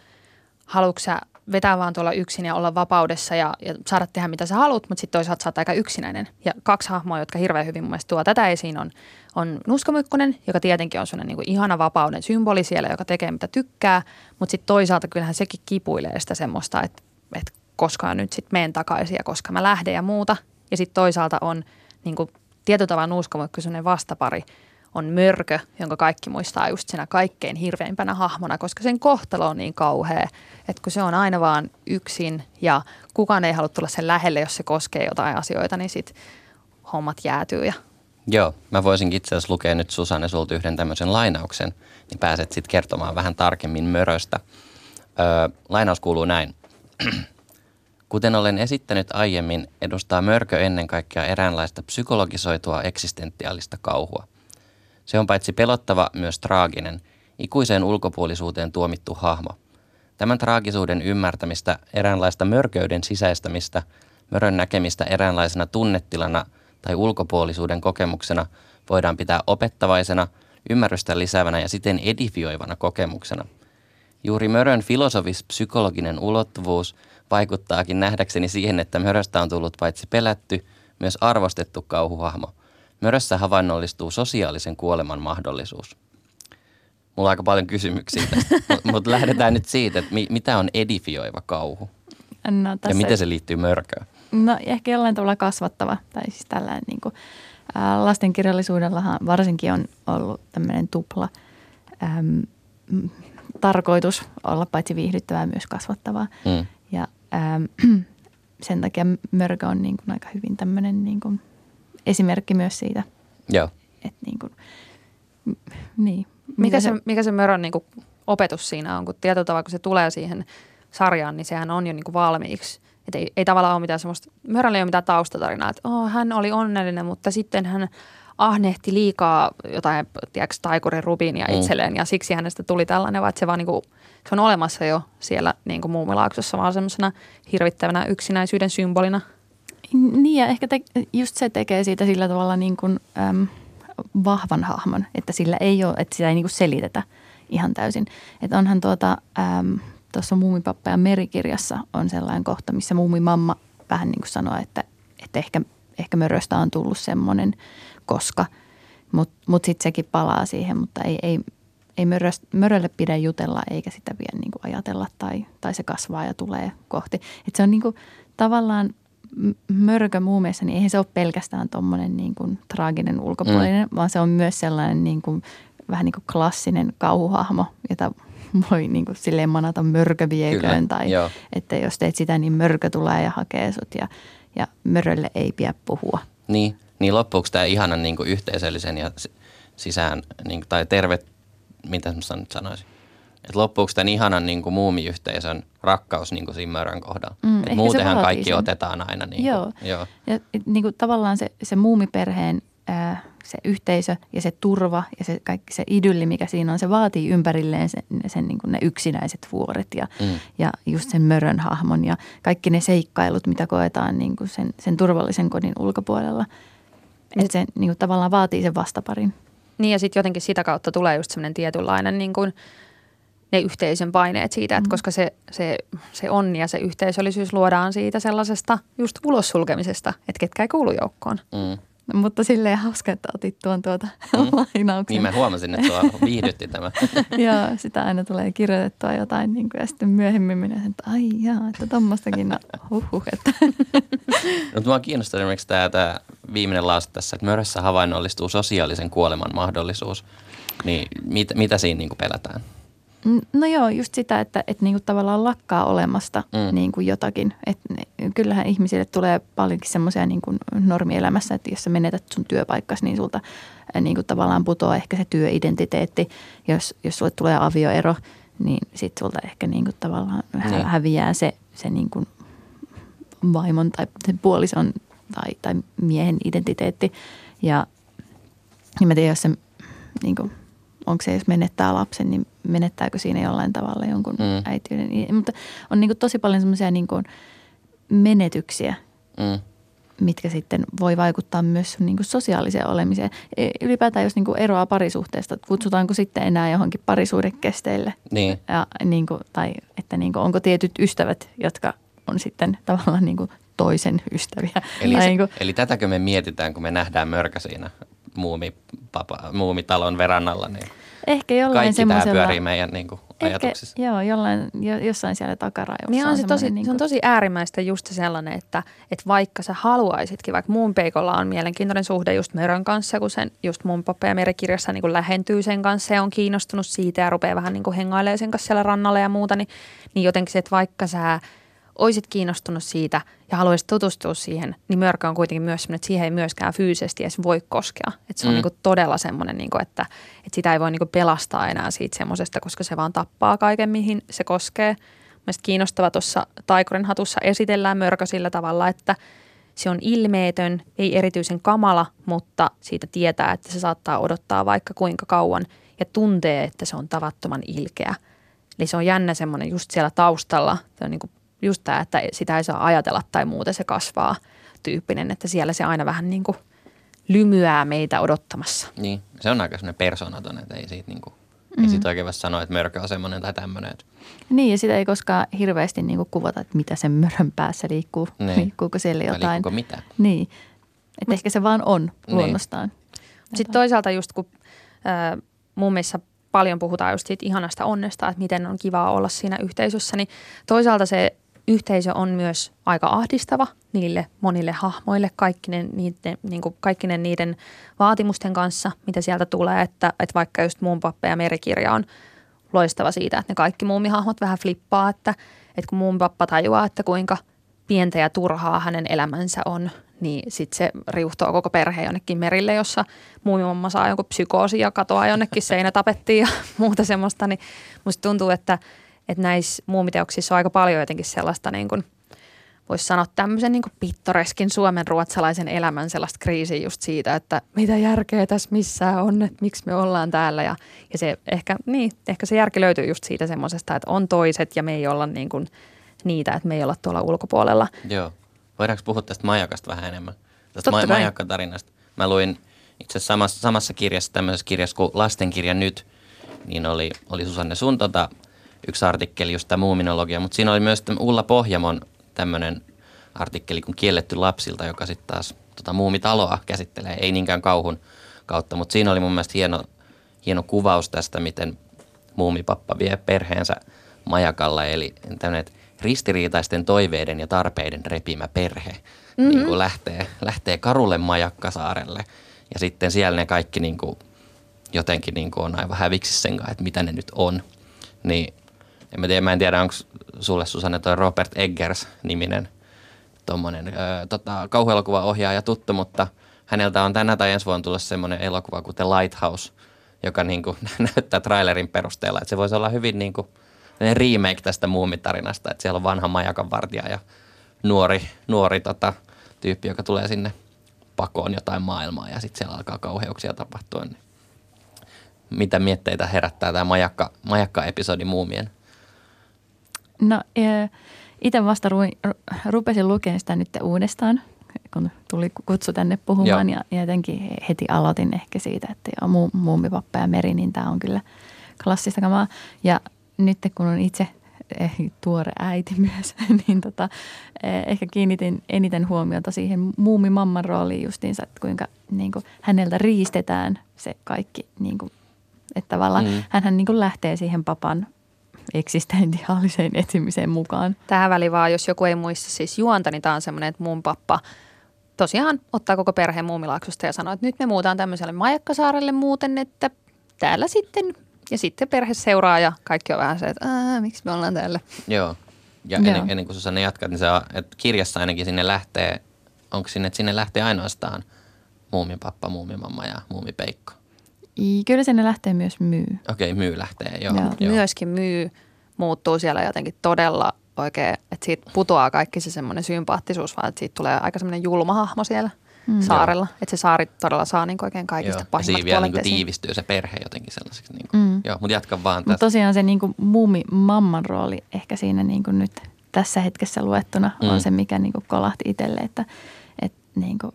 haluatko sä vetää vaan tuolla yksin ja olla vapaudessa ja, ja saada tehdä mitä sä haluat, mutta sitten toisaalta sä oot aika yksinäinen. Ja kaksi hahmoa, jotka hirveän hyvin mun mielestä tuo tätä esiin on, on Nuskamykkonen, joka tietenkin on sellainen niin ihana vapauden symboli siellä, joka tekee mitä tykkää, mutta sitten toisaalta kyllähän sekin kipuilee sitä semmoista, että, että koskaan nyt sitten meen takaisin ja koska mä lähden ja muuta. Ja sitten toisaalta on niin kuin tietyllä tavalla sellainen vastapari on mörkö, jonka kaikki muistaa just siinä kaikkein hirveimpänä hahmona, koska sen kohtalo on niin kauhea, että kun se on aina vaan yksin ja kukaan ei halua tulla sen lähelle, jos se koskee jotain asioita, niin sitten hommat jäätyy ja Joo, mä voisin itse asiassa lukea nyt Susanne sulta yhden tämmöisen lainauksen, niin pääset sitten kertomaan vähän tarkemmin möröstä. Öö, lainaus kuuluu näin. Kuten olen esittänyt aiemmin, edustaa mörkö ennen kaikkea eräänlaista psykologisoitua eksistentiaalista kauhua. Se on paitsi pelottava, myös traaginen, ikuiseen ulkopuolisuuteen tuomittu hahmo. Tämän traagisuuden ymmärtämistä, eräänlaista mörköyden sisäistämistä, mörön näkemistä eräänlaisena tunnetilana tai ulkopuolisuuden kokemuksena voidaan pitää opettavaisena, ymmärrystä lisäävänä ja siten edifioivana kokemuksena. Juuri mörön filosofis-psykologinen ulottuvuus – vaikuttaakin nähdäkseni siihen, että Möröstä on tullut paitsi pelätty, myös arvostettu kauhuhahmo. Mörössä havainnollistuu sosiaalisen kuoleman mahdollisuus. Mulla on aika paljon kysymyksiä tästä, mutta lähdetään nyt siitä, että mi- mitä on edifioiva kauhu No, ja miten se liittyy mörköön. No ehkä jollain tavalla kasvattava, tai siis tällainen niin kuin, ää, lastenkirjallisuudellahan varsinkin on ollut tämmöinen tupla äm, tarkoitus olla paitsi viihdyttävää myös kasvattavaa. Mm. Ja ähm, sen takia mörkö on niin kuin aika hyvin tämmöinen niin kuin esimerkki myös siitä, Joo. että niin kuin, niin. Mikä se, mikä se mörön niin kuin opetus siinä on, kun tietyllä tavalla kun se tulee siihen sarjaan, niin sehän on jo niin kuin valmiiksi. Et ei, ei tavallaan ole mitään semmoista, möröllä ei ole mitään taustatarinaa, että oh, hän oli onnellinen, mutta sitten hän ahnehti liikaa jotain, tiedätkö, taikurin rubiinia Mm. itselleen ja siksi hänestä tuli tällainen, vaan se vaan niin kuin, se on olemassa jo siellä niin kuin muumilaaksossa vaan semmoisena hirvittävänä yksinäisyyden symbolina. Niin ja ehkä te, just se tekee siitä sillä tavalla niin kuin, äm, vahvan hahmon, että sillä ei ole, että sitä ei niin kuin selitetä ihan täysin. Että onhan tuota, tuossa Muumipappa ja merikirjassa on sellainen kohta, missä muumimamma vähän niin kuin sanoo, että, että ehkä, ehkä möröstä on tullut semmoinen, koska, mutta mut sitten sekin palaa siihen, mutta ei, ei, ei möröst, mörölle pidä jutella eikä sitä vielä niin kuin ajatella tai, tai se kasvaa ja tulee kohti. Et se on niin kuin, tavallaan mörkö muumeissa, niin eihän se ole pelkästään tuommoinen niin kuin traaginen ulkopuolinen, mm. vaan se on myös sellainen niin kuin, vähän niin kuin klassinen kauhuhahmo, jota voi niin kuin silleen manata mörkövieköön tai joo. että jos teet sitä, niin mörkö tulee ja hakee sut ja, ja mörölle ei pidä puhua. Niin, niin loppuuko tämä ihanan niin kuin yhteisöllisen ja si- sisään, niin kuin, tai terve, mitä mä nyt sanoisin? Että loppuuko tämän ihanan niin kuin muumiyhteisön rakkaus niin kuin siinä mörön kohdalla? Mm, Et muutenhan kaikki sen. otetaan aina. Niin Joo. Kuin, joo. Ja et niin kuin tavallaan se, se muumiperheen ää, se yhteisö ja se turva ja se kaikki se idylli, mikä siinä on, se vaatii ympärilleen sen, sen niin kuin ne yksinäiset vuoret ja, Mm. ja just sen mörön hahmon ja kaikki ne seikkailut, mitä koetaan niin kuin sen, sen turvallisen kodin ulkopuolella. Että se niin kuin tavallaan vaatii sen vastaparin. Niin ja sitten jotenkin sitä kautta tulee just semmoinen tietynlainen niin kuin ne yhteisön paineet siitä, että Mm. koska se, se, se onni ja se yhteisöllisyys luodaan siitä sellaisesta just ulos sulkemisesta, että ketkä ei kuulu joukkoon. Mm. No, mutta silleen hauska, että otit tuon tuota Mm. lainauksen. Niin mä huomasin, että sua viihdytti tämä. Joo, sitä aina tulee kirjoitettua jotain niin kuin, ja sitten myöhemmin minä että ai jaa, että tommostakin, no, huhhuh, että Mutta mua kiinnostaa esimerkiksi tämä, tämä viimeinen lause tässä, että mörössä havainnollistuu sosiaalisen kuoleman mahdollisuus. Niin mit, mitä siinä niin kuin pelätään? No joo, just sitä, että, että niin kuin tavallaan lakkaa olemasta Mm. mm. niin kuin jotakin. Et kyllähän ihmisille tulee paljonkin semmoisia niin kuin normielämässä, että jos sä menetät sun työpaikkas, niin sulta äh, niin kuin tavallaan putoaa ehkä se työidentiteetti. Jos, jos sulle tulee avioero, niin sit sulta ehkä niin kuin tavallaan Niin. häviää se, se niin kuin vaimon tai sen puolison tai, tai miehen identiteetti. Ja niin mä tiedän, jos se niin kuin, onko se, jos menettää lapsen, niin menettääkö siinä jollain tavalla jonkun Mm. äitiyden. Mutta on niin kuin tosi paljon semmoisia niin kuin menetyksiä, Mm. mitkä sitten voi vaikuttaa myös sun niin kuin sosiaaliseen olemiseen. E- Ylipäätään jos niin kuin eroaa parisuhteesta, kutsutaanko sitten enää johonkin parisuudekesteille. Niin. Ja niin kuin, tai että niin kuin, onko tietyt ystävät, jotka on sitten tavallaan niin kuin toisen ystäviä. Eli, se, niin kuin, eli tätäkö me mietitään, kun me nähdään mörkä siinä muumipapa, muumitalon verannalla, niin ehkä jollain kaikki tämä pyörii meidän niin kuin ajatuksissa. Ehkä, joo, jollain, jo, jossain siellä takarajossa Niin on, se, tosi, niin se on tosi äärimmäistä just se sellainen, että, että vaikka sä haluaisitkin, vaikka muun peikolla on mielenkiintoinen suhde just Mörön kanssa, kun sen just mun pappa ja merikirjassa niin kuin lähentyy sen kanssa ja on kiinnostunut siitä ja rupeaa vähän niin kuin hengailemaan sen kanssa siellä rannalla ja muuta, niin, niin jotenkin se, että vaikka sä oisit kiinnostunut siitä ja haluaisit tutustua siihen, niin mörkö on kuitenkin myös sellainen, että siihen ei myöskään fyysisesti edes voi koskea. Että se on Mm. niin todella semmoinen, niin kuin, että, että sitä ei voi niin pelastaa enää siitä semmoisesta, koska se vaan tappaa kaiken, mihin se koskee. Mielestäni kiinnostava tuossa Taikurin hatussa esitellään mörkö sillä tavalla, että se on ilmeetön, ei erityisen kamala, mutta siitä tietää, että se saattaa odottaa vaikka kuinka kauan ja tuntee, että se on tavattoman ilkeä. Eli se on jännä semmoinen just siellä taustalla, se on niin kuin just tämä, että sitä ei saa ajatella tai muuten se kasvaa tyyppinen, että siellä se aina vähän niin kuin lymyää meitä odottamassa. Niin, se on aika semmoinen persoonaton, että ei siitä, niinku, mm. ei siitä oikein voi sanoa, että mörkö on semmoinen tai tämmöinen. Että, Niin, ja sitä ei koskaan hirveästi niin kuin kuvata, että mitä sen mörön päässä liikkuu. Niin. Liikkuuko siellä vai jotain. liikkuuko mitään. Niin, että ehkä se vaan on Niin. luonnostaan. Sitten toisaalta just kun äh, mun mielestä paljon puhutaan just siitä ihanasta onnesta, että miten on kivaa olla siinä yhteisössä, niin toisaalta se yhteisö on myös aika ahdistava niille monille hahmoille, kaikkinen niiden, niin kuin kaikkinen niiden vaatimusten kanssa, mitä sieltä tulee, että, että vaikka just muun pappa ja merikirja on loistava siitä, että ne kaikki muumihahmot vähän flippaa, että, että kun muun pappa tajuaa, että kuinka pientä ja turhaa hänen elämänsä on, niin sitten se riuhtoo koko perhe jonnekin merille, jossa muumimamma saa jonkun psykoosin ja katoaa jonnekin seinätapettiin ja muuta semmoista, niin musta tuntuu, että, että näissä muumiteoksissa on aika paljon jotenkin sellaista niin kuin, voisi sanoa tämmöisen niin pittoreskin suomen ruotsalaisen elämän sellaista kriisiä just siitä, että mitä järkeä tässä missään on, että miksi me ollaan täällä. Ja, ja se ehkä, niin, ehkä se järki löytyy just siitä semmoisesta, että on toiset ja me ei olla niin kuin niitä, että me ei olla tuolla ulkopuolella. Joo. Voidaanko puhua tästä majakasta vähän enemmän? Totta Tästä ma- kai. majakkatarinasta. Mä luin itse samassa, samassa kirjassa, tämmöisessä kirjassa kuin Lastenkirja nyt, niin oli, oli Susanne sun tota, yksi artikkeli, just tämä muuminologia, mutta siinä oli myös Ulla Pohjamon tämmöinen artikkeli kuin Kielletty lapsilta, joka sitten taas tota, muumitaloa käsittelee, ei niinkään kauhun kautta, mutta siinä oli mun mielestä hieno, hieno kuvaus tästä, miten muumipappa vie perheensä majakalla, eli tämmöinen ristiriitaisten toiveiden ja tarpeiden repimä perhe mm-hmm. niin kuin lähtee, lähtee karulle majakkasaarelle ja sitten siellä ne kaikki niin kuin, jotenkin niin kuin on aivan häviksi sen kanssa, että mitä ne nyt on. Niin en mä tiedä, mä en tiedä onko sulle Susanne toi Robert Eggers-niminen tuommoinen tota, kauhuelokuvaohjaaja tuttu, mutta häneltä on tänä tai ensi vuonna tullut semmoinen elokuva kuin The Lighthouse, joka niin kuin, näyttää trailerin perusteella, että se voisi olla hyvin niin kuin, remake tästä muumitarinasta, että siellä on vanha majakan vartija ja nuori, nuori tota, tyyppi, joka tulee sinne pakoon jotain maailmaa ja sitten siellä alkaa kauheuksia tapahtua. Niin mitä mietteitä herättää tämä majakka, majakka-episodi muumien? No itse vasta ruin, ru- rupesin lukemaan sitä nyt uudestaan, kun tuli kutsu tänne puhumaan Joo. ja, jotenkin heti aloitin ehkä siitä, että joo, mu, muumipappa ja meri, niin tämä on kyllä klassista kamaa. Ja nyt kun on itse eh, tuore äiti myös, niin tota, eh, ehkä kiinnitin eniten huomiota siihen muumimamman rooliin justiinsa, että kuinka niin kuin, häneltä riistetään se kaikki, niin kuin, että tavallaan Mm. mm. hän niin kuin lähtee siihen papan eksistentiaaliseen etsimiseen mukaan. Tähän väliin vaan, jos joku ei muista siis juonta, niin tämä on semmoinen, että mun pappa tosiaan ottaa koko perheen muumilaaksosta ja sanoo, että nyt me muutaan tämmöiselle majakkasaarelle muuten, että täällä sitten, ja sitten perhe seuraa ja kaikki on vähän se, että Ää, miksi me ollaan täällä. Joo. Ja Joo. ennen, ennen kuin Susanne jatkat, niin se on, että kirjassa ainakin sinne lähtee, onko sinne, että sinne lähtee ainoastaan muumipappa, muumimamma ja muumipeikko? I- Kyllä sinne lähtee myös myy. Okei, myy lähtee, joo. Joo. joo. Myöskin myy muuttuu siellä jotenkin todella oikein, että siitä putoaa kaikki se semmoinen sympaattisuus, vaan että siitä tulee aika semmoinen julma hahmo siellä Mm. saarella. Että se saari todella saa niin oikein kaikista Joo. Ja pahimmat siinä vielä niin tiivistyy se perhe jotenkin sellaiseksi. Niin kuin. Mm. Joo, mutta jatka vaan Mutta tästä. tosiaan se niin muumi mamman rooli ehkä siinä niin kuin nyt tässä hetkessä luettuna Mm. mm. on se, mikä niin kuin kolahti itselle, että, että niin kuin,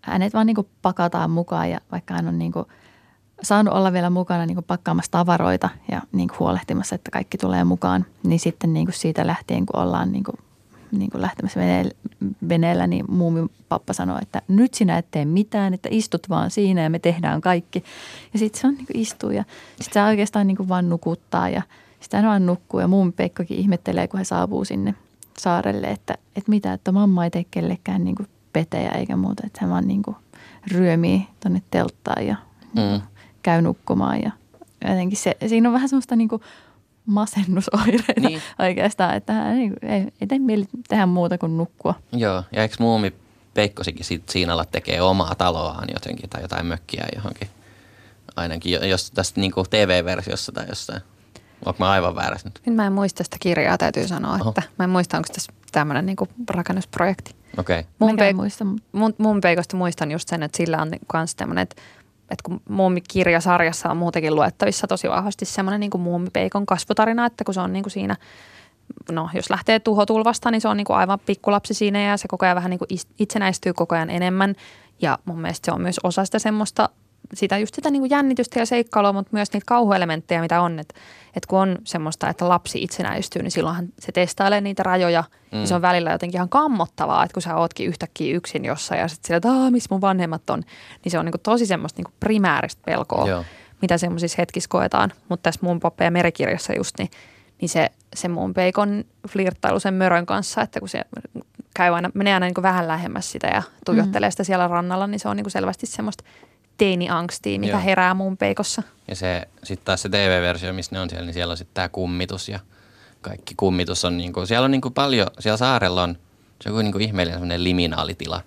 hänet vaan niin kuin pakataan mukaan ja vaikka hän on niin kuin saanut olla vielä mukana niin kuin pakkaamassa tavaroita ja niin kuin huolehtimassa, että kaikki tulee mukaan, niin sitten niin kuin siitä lähtien, kun ollaan niin kuin, niin kuin lähtemässä veneellä, niin muumin pappa sanoo, että nyt sinä et tee mitään, että istut vaan siinä ja me tehdään kaikki. Ja sitten se on niin kuin istuu ja sitten se oikeastaan niin kuin vaan nukuttaa ja Sitä vaan nukkuu ja muun Peikkokin ihmettelee, kun he saapuu sinne saarelle, että, että mitä, että mamma ei tee kellekään niin kuin petejä eikä muuta. Että hän vaan niin kuin ryömii tuonne telttaan ja mm. Käy nukkumaan ja jotenkin se, siinä on vähän semmoista niin kuin masennusoireita niin. oikeastaan, että hän niin kuin, ei, ei tee mieli tehdä muuta kuin nukkua. Joo, ja eikö muumi Peikkosikin sit siinä tekee omaa taloaan jotenkin tai jotain mökkiä johonkin? Ainakin jos tästä niin kuin TV-versiossa tai jossain. Onko mä aivan väärässä nyt? Nyt mä en muista sitä kirjaa, täytyy sanoa, Oho. että mä en muista, onko tässä tämmöinen niin rakennusprojekti. Okei. Okay. Mun, pe- muista. Mun, mun peikosta muistan just sen, että sillä on myös tämmöinen, että, että kun muumikirjasarjassa on muutenkin luettavissa tosi vahvasti semmoinen niin muumipeikon kasvutarina, että kun se on niin kuin siinä no jos lähtee tuhotulvasta, niin se on niin kuin aivan pikkulapsi siinä ja se koko ajan vähän niin kuin itsenäistyy koko ajan enemmän. Ja mun mielestä se on myös osa sitä semmoista sitä just sitä niin kuin jännitystä ja seikkailua, mutta myös niitä kauhuelementtejä, mitä on. Että et kun on semmoista, että lapsi itsenäistyy, niin silloinhan se testailee niitä rajoja. Mm. Ja se on välillä jotenkin ihan kammottavaa, että kun sä ootkin yhtäkkiä yksin jossain ja sitten sillä, että missä mun vanhemmat on, niin se on niin kuin tosi semmoista niin kuin primääristä pelkoa, Joo. mitä semmoisissa hetkissä koetaan. Mutta tässä mun Poppe ja merikirjassa just, niin, niin se, se mun peikon flirttailu sen mörön kanssa, että kun se käy aina, menee aina niin kuin vähän lähemmäs sitä ja tuijottelee mm. sitä siellä rannalla, niin se on niin kuin selvästi semmoista – teini-angstia, mikä Joo. herää mun peikossa. Ja se sitten taas se TV-versio, missä ne on siellä, niin siellä on sitten tämä kummitus ja kaikki kummitus on niinku, siellä on niinku paljon, siellä saarella on, se on niinku ihmeellinen semmoinen liminaalitila,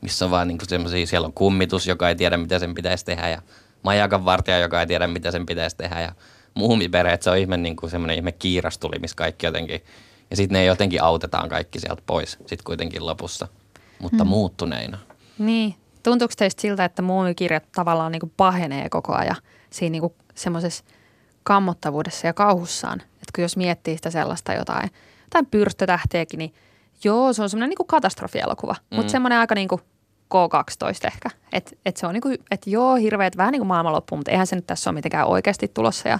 missä on vaan niinku semmoisia, siellä on kummitus, joka ei tiedä mitä sen pitäisi tehdä ja majakan vartija, joka ei tiedä mitä sen pitäisi tehdä ja muumipere, että se on ihme niinku semmoinen ihme kiirastuli, missä kaikki jotenkin, ja sitten ne jotenkin autetaan kaikki sieltä pois sitten kuitenkin lopussa, mutta hmm. muuttuneina. Niin, Tuntuuko teistä siltä, että muumikirjat tavallaan niin kuin pahenee koko ajan siinä niin semmoisessa kammottavuudessa ja kauhussaan? Että jos miettii sitä sellaista jotain, jotain pyrstötähteäkin, niin joo, se on semmoinen niin katastrofielokuva, mm. mutta semmoinen aika niin kuin K12 ehkä. Että et se on niin kuin, että joo, hirveät vähän niin kuin maailmanloppu, mutta eihän se nyt tässä ole mitenkään oikeasti tulossa ja,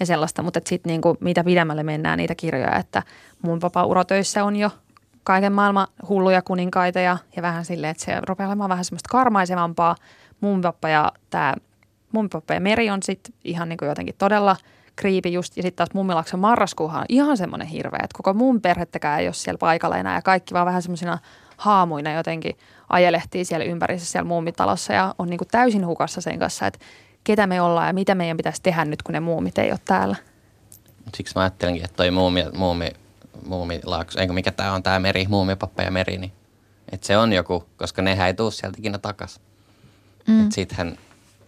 ja sellaista. Mutta sitten niin kuin, mitä pidemmälle mennään niitä kirjoja, että mun vapaa urotöissä on jo kaiken maailman hulluja kuninkaita ja, ja vähän silleen, että se rupeaa olemaan vähän semmoista karmaisevampaa. Mummipappa ja tämä Mummipappa ja Meri on sitten ihan niin jotenkin todella kriipi just. Ja sitten taas Mummilakson marraskuuhan on ihan semmoinen hirveä, että koko mun perhettäkään ei ole siellä paikalla enää ja kaikki vaan vähän semmoisina haamuina jotenkin ajelehtii siellä ympärissä siellä muumitalossa ja on niin kuin täysin hukassa sen kanssa, että ketä me ollaan ja mitä meidän pitäisi tehdä nyt, kun ne muumit ei ole täällä. Siksi mä ajattelenkin, että toi muumi, muumi muumilaakso, eikö mikä tämä on tämä meri, muumipappa ja meri, niin että se on joku, koska nehän ei tuu sieltä ikinä takas. Mm. Että sittenhän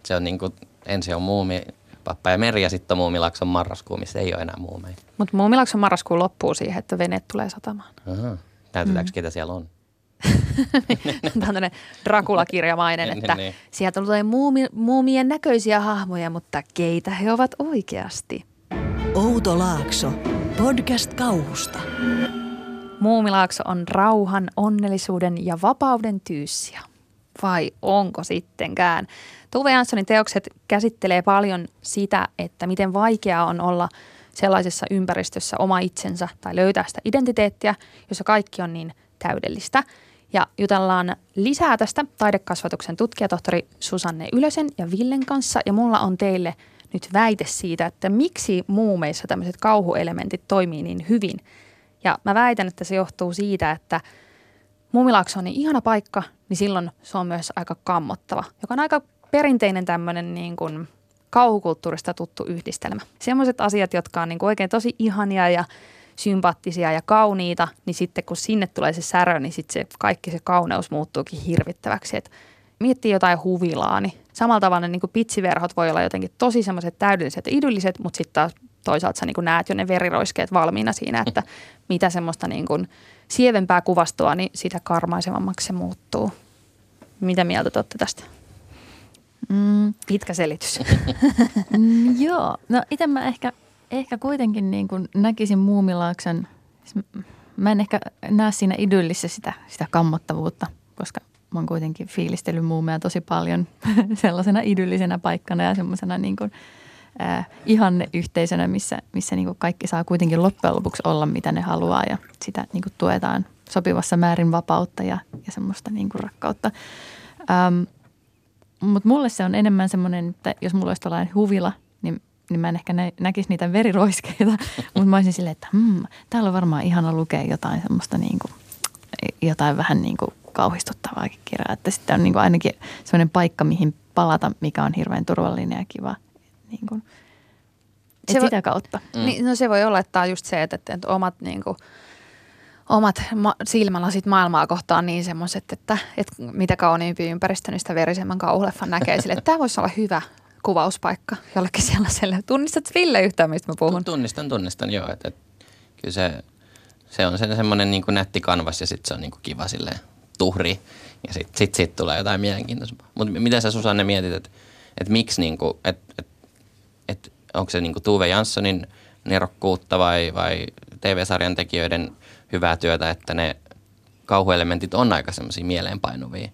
se on niinku, ensin on muumi, pappa ja meri ja sitten on muumilaakson marraskuu, missä ei ole enää muumeja. Mutta muumilaakson marraskuu loppuu siihen, että veneet tulee satamaan. Aha. Näytetäänkö, mm. ketä siellä on? Tämä on Dracula-kirjamainen, niin, että niin. sieltä tulee muumi, muumien näköisiä hahmoja, mutta keitä he ovat oikeasti? Outo Laakso Podcast kauhusta. Muumilaakso on rauhan, onnellisuuden ja vapauden tyyssiä. Vai onko sittenkään? Tuve Janssonin teokset käsittelee paljon sitä, että miten vaikeaa on olla sellaisessa ympäristössä oma itsensä tai löytää sitä identiteettiä, jossa kaikki on niin täydellistä. Ja jutellaan lisää tästä taidekasvatuksen tutkijatohtori Susanne Ylösen ja Villen kanssa. Ja mulla on teille – nyt väite siitä, että miksi muumeissa tämmöiset kauhuelementit toimii niin hyvin. Ja mä väitän, että se johtuu siitä, että Muumilaakso on niin ihana paikka, niin silloin se on myös aika kammottava, joka on aika perinteinen tämmöinen niin kuin kauhukulttuurista tuttu yhdistelmä. Semmoiset asiat, jotka on niin kuin oikein tosi ihania ja sympaattisia ja kauniita, niin sitten kun sinne tulee se särö, niin sitten se kaikki se kauneus muuttuukin hirvittäväksi. Et miettii jotain huvilaa, niin samalla tavalla niin kuin pitsiverhot voi olla jotenkin tosi semmoiset täydelliset ja idylliset, mutta sitten taas toisaalta sä niin kuin näet jo ne veriroiskeet valmiina siinä, että mitä semmoista niin kuin sievempää kuvastoa, niin sitä karmaisevammaksi se muuttuu. Mitä mieltä te olette tästä? Mm. Pitkä selitys. mm, joo, no itse mä ehkä, ehkä kuitenkin niin kuin näkisin muumilaaksen, siis mä en ehkä näe siinä idyllissä sitä, sitä kammottavuutta, koska mä oon kuitenkin fiilistellyt muumeja tosi paljon sellaisena idyllisenä paikkana ja semmoisena niin kuin, äh, ihanne yhteisönä, missä, missä niin kuin kaikki saa kuitenkin loppujen lopuksi olla mitä ne haluaa ja sitä niin kuin tuetaan sopivassa määrin vapautta ja, ja semmoista niin kuin rakkautta. Ähm, Mutta mulle se on enemmän semmoinen, että jos mulla olisi tällainen huvila, niin niin mä en ehkä nä- näkisi niitä veriroiskeita, mutta mä olisin silleen, että hmm, täällä on varmaan ihana lukea jotain semmoista niin kuin, jotain vähän niin kuin kauhistuttavaakin kirjaa. Että sitten on niin kuin ainakin semmoinen paikka, mihin palata, mikä on hirveän turvallinen ja kiva. Niin kuin, Se et voi- sitä kautta. Mm. Niin, no se voi olla, että tämä on just se, että, että omat, niin kuin, omat ma- silmälasit maailmaa kohtaan niin semmoiset, että, että mitä kauniimpi ympäristö, niin sitä verisemmän kauhuleffan näkee sille, että tämä voisi olla hyvä kuvauspaikka jollekin sellaiselle. Tunnistat Ville yhtään, mistä mä puhun? Tunnistan, tunnistan, joo. Että, että kyllä se, se on se, semmoinen niin kuin nätti kanvas ja sitten se on niin kuin kiva sille tuhri ja sitten sit, sit tulee jotain mielenkiintoisempaa. Mutta miten sä Susanne mietit, että, että miksi, niin kuin, että, että, että onko se niin kuin Tuve Janssonin nerokkuutta vai, vai TV-sarjan tekijöiden hyvää työtä, että ne kauhuelementit on aika semmoisia mieleenpainuvia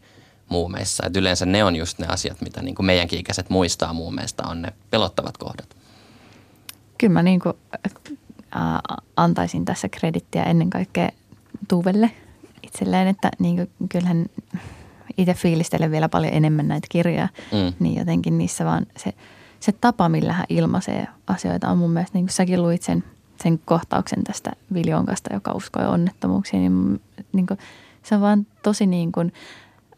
muumeissa. Että yleensä ne on just ne asiat, mitä niin kuin meidänkin ikäiset muistaa muumeista, on ne pelottavat kohdat. Kyllä mä niin kuin, äh, antaisin tässä kredittiä ennen kaikkea Tuuvelle itselleen, että niin kuin, kyllähän itse fiilistelen vielä paljon enemmän näitä kirjoja, Mm. niin jotenkin niissä vaan se, se tapa, millä hän ilmaisee asioita on mun mielestä, niin kuin säkin luit sen, sen kohtauksen tästä Viljonkasta, joka uskoi onnettomuuksiin, niin, niin kuin, se on vaan tosi niin kuin,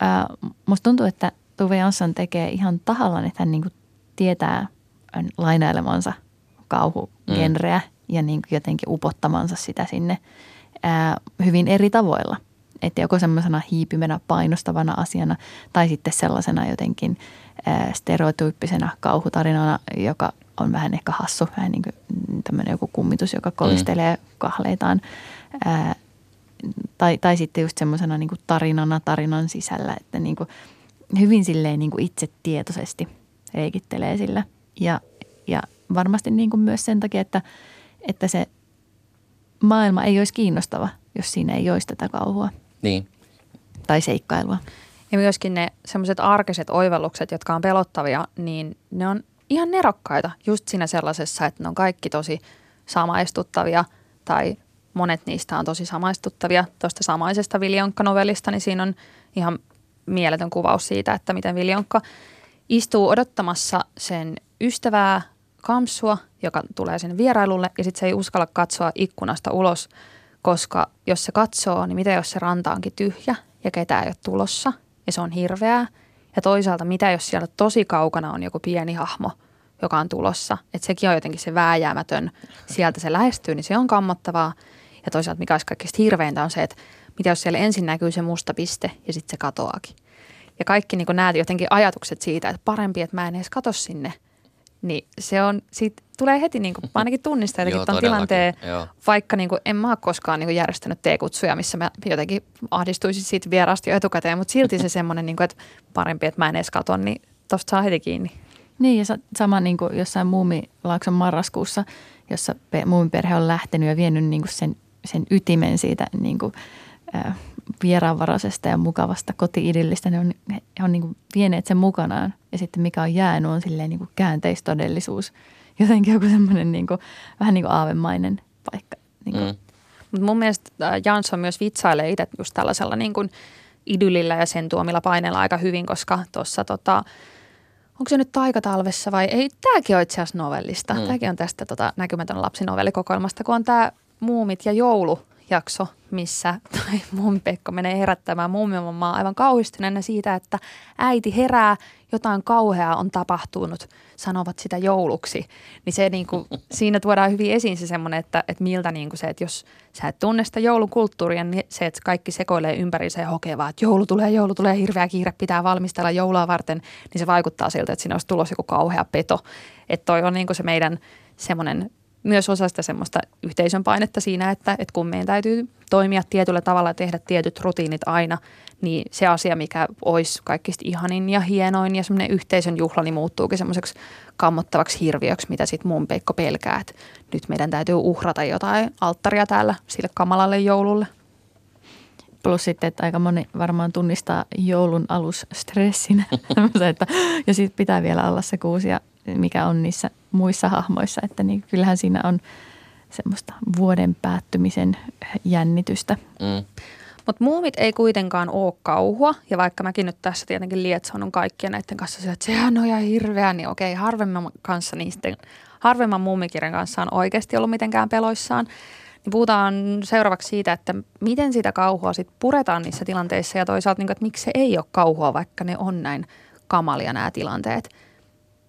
ää, musta tuntuu, että Tuve Jansson tekee ihan tahallaan, että hän niin kuin tietää lainailemansa kauhugenreä mm. ja niin kuin jotenkin upottamansa sitä sinne ää, hyvin eri tavoilla. Että joko semmoisena hiipimänä painostavana asiana tai sitten sellaisena jotenkin stereotyyppisenä kauhutarinana, joka on vähän ehkä hassu, vähän niin kuin tämmöinen joku kummitus, joka kolistelee mm. kahleitaan. Ää, tai, tai sitten just semmoisena niin kuin tarinana tarinan sisällä, että niin kuin hyvin silleen niin kuin itse tietoisesti leikittelee sillä. Ja, ja varmasti niin kuin myös sen takia, että, että se maailma ei olisi kiinnostava, jos siinä ei olisi tätä kauhua Niin, tai seikkailua. Ja myöskin ne semmoiset arkiset oivallukset, jotka on pelottavia, niin ne on ihan nerokkaita just siinä sellaisessa, että ne on kaikki tosi samaistuttavia tai monet niistä on tosi samaistuttavia. Tuosta samaisesta Viljonkka-novellista, niin siinä on ihan mieletön kuvaus siitä, että miten Viljonkka istuu odottamassa sen ystävää Kamsua, joka tulee sen vierailulle ja sitten se ei uskalla katsoa ikkunasta ulos, koska jos se katsoo, niin mitä jos se ranta onkin tyhjä ja ketään ei ole tulossa ja se on hirveää. Ja toisaalta mitä jos siellä tosi kaukana on joku pieni hahmo, joka on tulossa. Että sekin on jotenkin se vääjäämätön, sieltä se lähestyy, niin se on kammottavaa. Ja toisaalta mikä olisi kaikista hirveintä on se, että mitä jos siellä ensin näkyy se musta piste ja sitten se katoaakin. Ja kaikki niin näet jotenkin ajatukset siitä, että parempi, että mä en edes katso sinne. Niin se on, siitä tulee heti, niin kuin, ainakin tunnistan jotenkin tuon tilanteen, joo. vaikka niin kuin, en mä ole koskaan niin kuin järjestänyt teekutsuja, missä mä jotenkin ahdistuisin siitä vieraasta jo etukäteen, mutta silti se semmoinen, niin kuin, että parempi, että mä en edes katso, niin tosta saa heti kiinni. Niin ja sa- sama niin kuin jossain Muumilaakson marraskuussa, jossa pe- muumiperhe on lähtenyt ja vienyt niin kuin sen, sen ytimen siitä niin kuin, äh, vieraanvaraisesta ja mukavasta koti-idillistä. Ne on, he on niin kuin vieneet sen mukanaan ja sitten mikä on jäänyt on silleen niin kuin käänteistodellisuus. Jotenkin joku semmoinen niin kuin, vähän niin kuin aavemainen paikka. Niin kuin. mm. Mutta mun mielestä äh, Jansson myös vitsailee itse just tällaisella niin kuin idyllillä ja sen tuomilla paineilla aika hyvin, koska tuossa tota, onko se nyt taikatalvessa vai ei, tämäkin on itse asiassa novellista. Mm. Tämäkin on tästä tota, näkymätön lapsinovelikokoelmasta, kun on tämä Muumit ja joulujakso, missä toi muumipekko menee herättämään muumimammaa aivan kauhistuneena siitä, että äiti herää, jotain kauheaa on tapahtunut, sanovat sitä jouluksi. Niin se niinku, siinä tuodaan hyvin esiin se semmoinen, että, että miltä niinku se, että jos sä et tunne sitä joulukulttuuria, niin se, että kaikki sekoilee ympäriinsä ja hokee vaan, että joulu tulee, joulu tulee, hirveä kiire, pitää valmistella joulua varten, niin se vaikuttaa siltä, että siinä olisi tulossa joku kauhea peto. Että toi on niinku se meidän semmoinen myös osa sitä semmoista yhteisön painetta siinä, että, että kun meidän täytyy toimia tietyllä tavalla ja tehdä tietyt rutiinit aina, niin se asia, mikä olisi kaikista ihanin ja hienoin ja semmoinen yhteisön juhla, niin muuttuukin semmoiseksi kammottavaksi hirviöksi, mitä sitten mun peikko pelkää, että nyt meidän täytyy uhrata jotain alttaria täällä sille kamalalle joululle. Plus sitten, että aika moni varmaan tunnistaa joulun alus stressinä. Että, ja sitten pitää vielä olla se kuusi, mikä on niissä muissa hahmoissa. Että niin kyllähän siinä on semmoista vuoden päättymisen jännitystä. Mm. Mutta muumit ei kuitenkaan ole kauhua, ja vaikka mäkin nyt tässä tietenkin lietsonun kaikkien näiden kanssa sillä, että sehän on ihan hirveä, niin okei, harvemman kanssa niistä, harvemman muumikirjan kanssa on oikeasti ollut mitenkään peloissaan. Niin puhutaan seuraavaksi siitä, että miten sitä kauhua sitten puretaan niissä tilanteissa ja toisaalta, niin, että miksi se ei ole kauhua, vaikka ne on näin kamalia nämä tilanteet.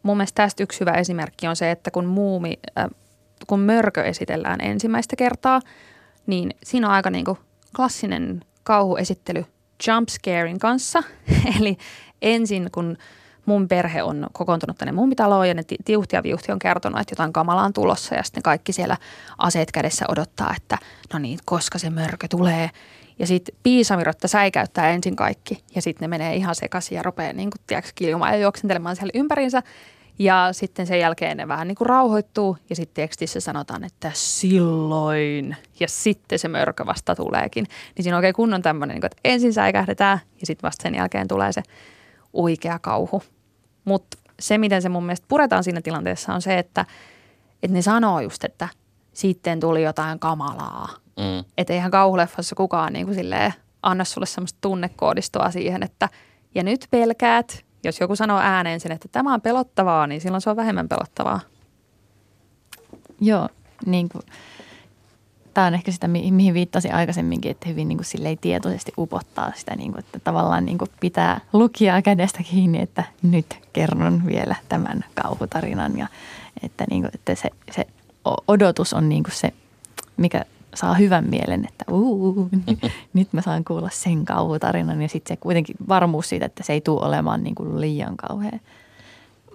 Mun mielestä tästä yksi hyvä esimerkki on se, että kun muumi, äh, kun mörkö esitellään ensimmäistä kertaa, niin siinä on aika niin kuin klassinen kauhuesittely jumpscarein kanssa. Eli ensin kun mun perhe on kokoontunut tänne mummitaloon ja ne tiuhti ja viuhti on kertonut, että jotain kamalaa on tulossa ja sitten kaikki siellä aseet kädessä odottaa, että no niin, koska se mörkö tulee. Ja sitten piisamirotta säikäyttää ensin kaikki ja sitten ne menee ihan sekaisin ja rupeaa niin kuin, tiedätkö, kiljumaan ja juoksentelemaan siellä ympärinsä. Ja sitten sen jälkeen ne vähän niin kuin rauhoittuu ja sitten tekstissä sanotaan, että silloin ja sitten se mörkö vasta tuleekin. Niin siinä on oikein kunnon tämmöinen, niin että ensin säikähdetään ja sitten vasta sen jälkeen tulee se oikea kauhu. Mutta se, miten se mun mielestä puretaan siinä tilanteessa on se, että, että ne sanoo just, että sitten tuli jotain kamalaa. Että eihän kauhuleffassa kukaan niin kuin silleen anna sulle semmoista tunnekoodistoa siihen, että ja nyt pelkäät, jos joku sanoo ääneen sen, että tämä on pelottavaa, niin silloin se on vähemmän pelottavaa. Joo, niin kuin, tämä on ehkä sitä, mihin viittasin aikaisemminkin, että hyvin niin kuin ei tietoisesti upottaa sitä, niin kuin, että tavallaan niin kuin pitää lukia kädestä kiinni, että nyt kerron vielä tämän kauhutarinan ja että, niin kuin, että se, se odotus on niin kuin se, mikä saa hyvän mielen, että uu, nyt mä saan kuulla sen kauhutarinan ja sitten se kuitenkin varmuus siitä, että se ei tule olemaan niin kuin liian kauhea.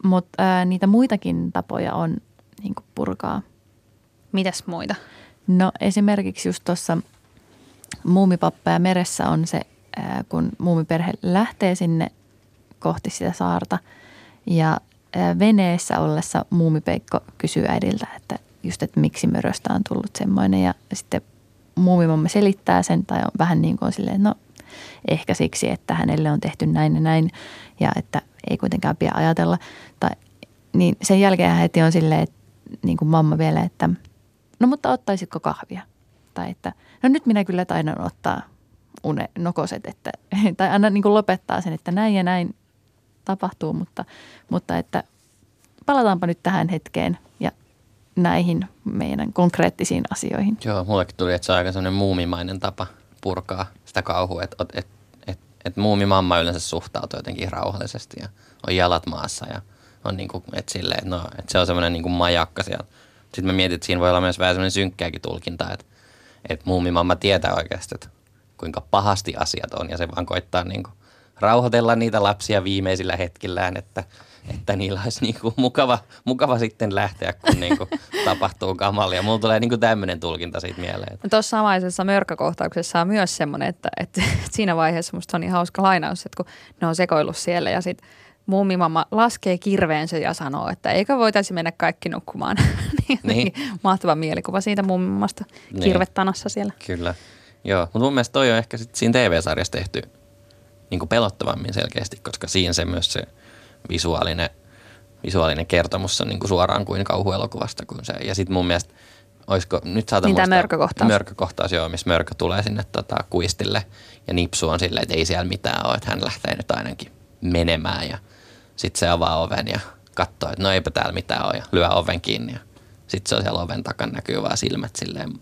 Mutta niitä muitakin tapoja on niin kuin purkaa. Mitäs muita? No esimerkiksi just tuossa muumipappa ja meressä on se, ää, kun muumiperhe lähtee sinne kohti sitä saarta ja ää, veneessä ollessa muumipeikko kysyy äidiltä, että just, että miksi möröstä on tullut semmoinen ja sitten muumimamma selittää sen tai on vähän niin kuin silleen, no ehkä siksi, että hänelle on tehty näin ja näin ja että ei kuitenkaan pidä ajatella. Tai, niin sen jälkeen heti on silleen, että, niin kuin mamma vielä, että no mutta ottaisitko kahvia? Tai että no nyt minä kyllä taidan ottaa une, nokoset, että, tai aina niin kuin lopettaa sen, että näin ja näin tapahtuu, mutta, mutta että palataanpa nyt tähän hetkeen ja näihin meidän konkreettisiin asioihin. Joo, mullekin tuli, että se on aika sellainen muumimainen tapa purkaa sitä kauhua, että, että, että, että muumimamma yleensä suhtautuu jotenkin rauhallisesti ja on jalat maassa ja on niin kuin, että silleen, että, no, että se on semmoinen niin kuin majakka siellä. Sitten mä mietin, että siinä voi olla myös vähän semmoinen synkkääkin tulkinta, että, että muumimamma tietää oikeasti, että kuinka pahasti asiat on ja se vaan koittaa niin kuin rauhoitella niitä lapsia viimeisillä hetkillään, että – että niillä olisi niin kuin mukava, mukava sitten lähteä, kun niin kuin tapahtuu kamalia. Mulla tulee niin kuin tämmöinen tulkinta siitä mieleen. Tuossa samaisessa mörkökohtauksessa on myös semmoinen, että, että siinä vaiheessa musta on niin hauska lainaus, että kun ne on sekoillut siellä ja sitten muumimamma laskee kirveensä ja sanoo, että eikö voitaisi mennä kaikki nukkumaan. niin, niin. Mahtava mielikuva siitä muumimasta niin. kirvettanassa siellä. Kyllä. Joo, mutta mun mielestä toi on ehkä sit siinä TV-sarjassa tehty niin kuin pelottavammin selkeästi, koska siinä se myös se – visuaalinen, visuaalinen kertomus on niin kuin suoraan kuin kauhuelokuvasta. Kuin se. Ja sitten mun mielestä, olisiko, nyt saatan niin muistaa, mörkökohtaus. mörkökohtaus, joo, missä mörkö tulee sinne tota, kuistille ja nipsu on silleen, että ei siellä mitään ole, että hän lähtee nyt ainakin menemään ja sitten se avaa oven ja katsoo, että no eipä täällä mitään ole ja lyö oven kiinni ja sitten se on siellä oven takana näkyy vaan silmät silleen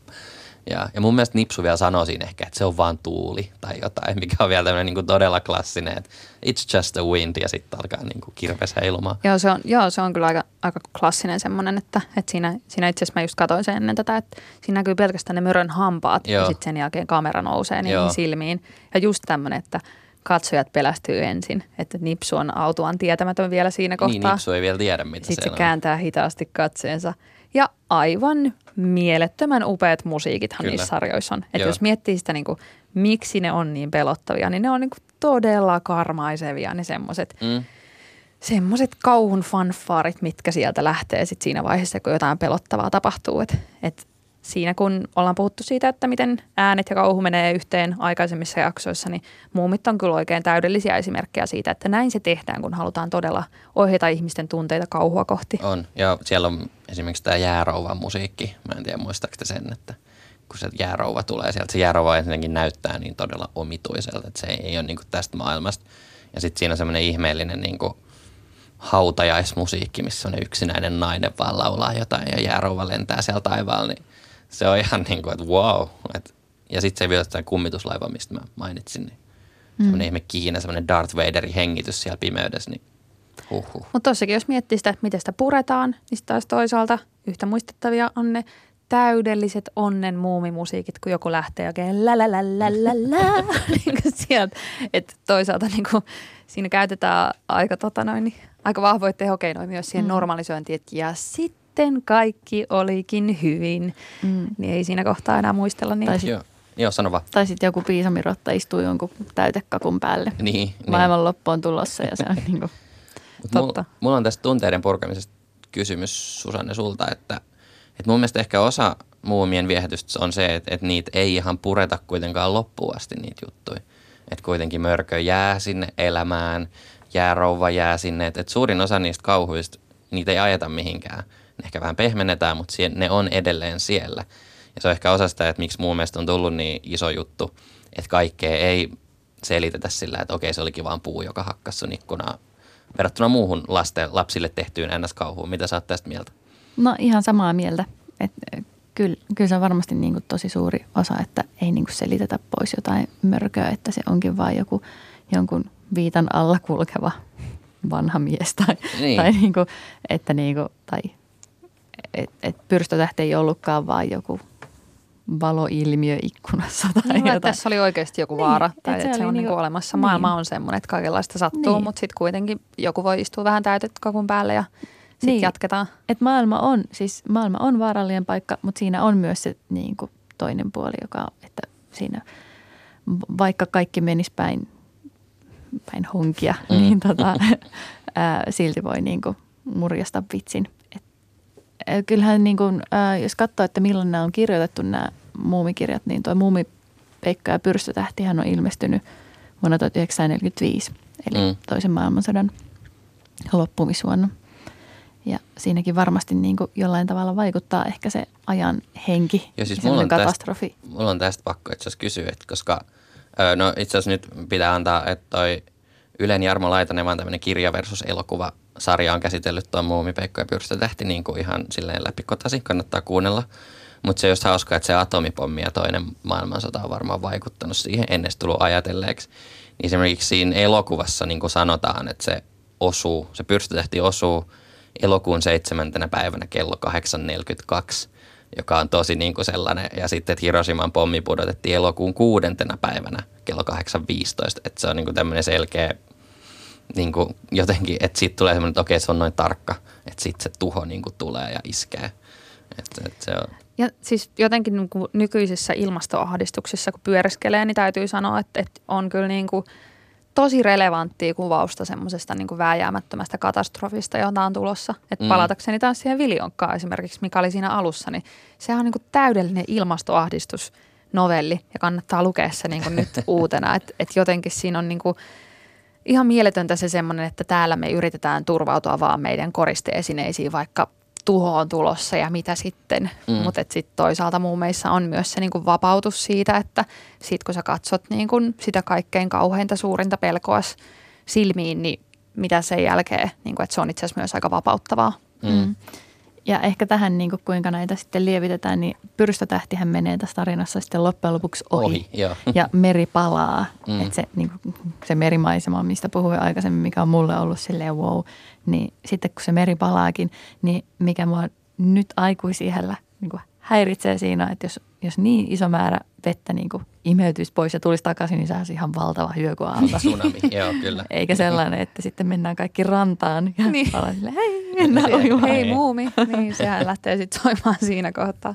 ja, ja mun mielestä Nipsu vielä sanoo siinä ehkä, että se on vaan tuuli tai jotain, mikä on vielä tämmöinen niin kuin todella klassinen, että it's just a wind ja sitten alkaa niin kuin kirves heilumaan. Joo, se on, joo, se on kyllä aika, aika klassinen semmoinen, että, että siinä, siinä itse asiassa mä just katsoin sen ennen tätä, että siinä näkyy pelkästään ne mörön hampaat joo. ja sitten sen jälkeen kamera nousee niihin joo. silmiin. Ja just tämmöinen, että katsojat pelästyy ensin, että Nipsu on autuaan tietämätön vielä siinä kohtaa. Niin, Nipsu ei vielä tiedä, mitä Sitten se kääntää hitaasti katseensa ja aivan mielettömän upeat musiikithan Kyllä. niissä sarjoissa on. Että jos miettii sitä, niin kuin, miksi ne on niin pelottavia, niin ne on niin kuin todella karmaisevia ne semmoiset. Mm kauhun fanfaarit, mitkä sieltä lähtee sit siinä vaiheessa, kun jotain pelottavaa tapahtuu. Et, et siinä kun ollaan puhuttu siitä, että miten äänet ja kauhu menee yhteen aikaisemmissa jaksoissa, niin muumit on kyllä oikein täydellisiä esimerkkejä siitä, että näin se tehdään, kun halutaan todella ohjata ihmisten tunteita kauhua kohti. On, ja siellä on esimerkiksi tämä jäärouvan musiikki. Mä en tiedä, muistaako te sen, että kun se jäärouva tulee sieltä. Se jäärouva ensinnäkin näyttää niin todella omituiselta, että se ei, ole niin kuin tästä maailmasta. Ja sitten siinä on semmoinen ihmeellinen niin kuin hautajaismusiikki, missä on yksinäinen nainen vaan laulaa jotain ja jäärouva lentää sieltä taivaalla, niin se on ihan niin kuin, että wow. Et, ja sitten se vielä tämä kummituslaiva, mistä mä mainitsin, niin mm. semmoinen ihme Kiina, semmoinen Darth Vaderin hengitys siellä pimeydessä, niin huhhuh. Mutta tossakin, jos miettii sitä, että miten sitä puretaan, niin sitten taas toisaalta yhtä muistettavia on ne täydelliset onnen muumimusiikit, kun joku lähtee oikein la la la la la la, niin sieltä. Että toisaalta niin kuin, siinä käytetään aika, tota noin, niin, aika vahvoja tehokeinoja myös siihen mm. normalisointiin, että ja sitten kaikki olikin hyvin. Mm. Niin ei siinä kohtaa enää muistella niitä. Tai sit, joo, joo, sano vaan. Tai sitten joku piisamirotta istuu jonkun täytekakun päälle. Niin, Maailmanloppu on tulossa ja se on niin kuin, totta. Mulla, mulla on tästä tunteiden purkamisesta kysymys Susanne sulta, että – et mun mielestä ehkä osa muumien viehätystä on se, että, että niitä ei ihan pureta kuitenkaan loppuun asti niitä juttuja. Että kuitenkin mörkö jää sinne elämään, jäärouva jää sinne. Että, että suurin osa niistä kauhuista, niitä ei ajeta mihinkään. Ne ehkä vähän pehmennetään, mutta ne on edelleen siellä. Ja se on ehkä osa sitä, että miksi mun mielestä on tullut niin iso juttu, että kaikkea ei selitetä sillä, että okei se olikin vaan puu, joka hakkasi sun ikkunaa verrattuna muuhun lasten, lapsille tehtyyn NS-kauhuun. Mitä sä oot tästä mieltä? No ihan samaa mieltä. Et, kyllä, kyllä se on varmasti niin kuin tosi suuri osa, että ei niin kuin selitetä pois jotain mörköä, että se onkin vain joku jonkun viitan alla kulkeva vanha mies tai, niin. tai, niin kuin, että niin kuin, tai et, et pyrstötähti ei ollutkaan vaan joku valoilmiö ikkunassa tai no, jotain. Tässä oli oikeasti joku niin, vaara tai että se, se on niinku, olemassa. Maailma niin. on semmoinen, että kaikenlaista sattuu, niin. mutta sitten kuitenkin joku voi istua vähän täytet kakun päälle ja sitten niin, jatketaan. Et maailma on, siis maailma on vaarallinen paikka, mutta siinä on myös se niin kuin toinen puoli, joka että siinä vaikka kaikki menisi päin, päin honkia, mm. niin tota, ää, silti voi niin kuin murjasta vitsin. Kyllähän niin kuin, ää, jos katsoo, että milloin nämä on kirjoitettu nämä muumikirjat, niin tuo muumi Peikka ja Pyrstötähtihän on ilmestynyt vuonna 1945, eli mm. toisen maailmansodan loppumisvuonna – ja siinäkin varmasti niin kuin jollain tavalla vaikuttaa ehkä se ajan henki ja siis mulla on katastrofi. Tästä, mulla on tästä pakko itse asiassa kysyä, että koska no itse asiassa nyt pitää antaa, että toi Ylen Jarmo Laitanen, vaan tämmöinen kirja versus elokuva sarja on käsitellyt tuon Muumi, Peikko ja Pyrstötähti niin kuin ihan silleen läpikotasi, kannattaa kuunnella. Mutta se just hauska, että se atomipommi ja toinen maailmansota on varmaan vaikuttanut siihen ennen tullut ajatelleeksi. Niin esimerkiksi siinä elokuvassa niin kuin sanotaan, että se osuu, se pyrstötähti osuu – elokuun seitsemäntenä päivänä kello 8.42, joka on tosi niin kuin sellainen. Ja sitten, että Hiroshiman pommi pudotettiin elokuun kuudentena päivänä kello 8.15. Että se on niin kuin tämmöinen selkeä niin kuin jotenkin, että siitä tulee semmoinen, että okei, se on noin tarkka, että sitten se tuho niin kuin tulee ja iskee. Että, että se on. Ja siis jotenkin niin kuin nykyisessä ilmastoahdistuksessa, kun pyöriskelee, niin täytyy sanoa, että, että on kyllä niin kuin – tosi relevanttia kuvausta semmoisesta niin vääjäämättömästä katastrofista, jota on tulossa. Että mm. palatakseni taas siihen viljonkkaan esimerkiksi, mikä oli siinä alussa, niin sehän on niin kuin täydellinen ilmastoahdistus novelli ja kannattaa lukea se niin kuin nyt uutena. Että et jotenkin siinä on niin kuin ihan mieletöntä se semmoinen, että täällä me yritetään turvautua vaan meidän koristeesineisiin, vaikka tuho on tulossa ja mitä sitten. Mm. Mutta sitten toisaalta muumeissa on myös se niinku vapautus siitä, että sit kun sä katsot niinku sitä kaikkein kauheinta, suurinta pelkoa silmiin, niin mitä sen jälkeen, niinku, että se on itse asiassa myös aika vapauttavaa. Mm. Mm. Ja ehkä tähän, niin kuin kuinka näitä sitten lievitetään, niin pyrstötähtihän menee tässä tarinassa sitten loppujen lopuksi ohi. ohi ja meri palaa. Mm. Että se, niin kuin, se merimaisema, mistä puhuin aikaisemmin, mikä on mulle ollut silleen wow, niin sitten kun se meri palaakin, niin mikä mua nyt aikuisiellä niin kuin häiritsee siinä, että jos, jos niin iso määrä vettä niin kuin imeytyisi pois ja tulisi takaisin, niin saisi ihan valtava hyöky alta. Tsunami, joo kyllä. Eikä sellainen, että sitten mennään kaikki rantaan ja niin. ollaan sille, hei, mennään Hei muumi, niin sehän lähtee sitten soimaan siinä kohtaa.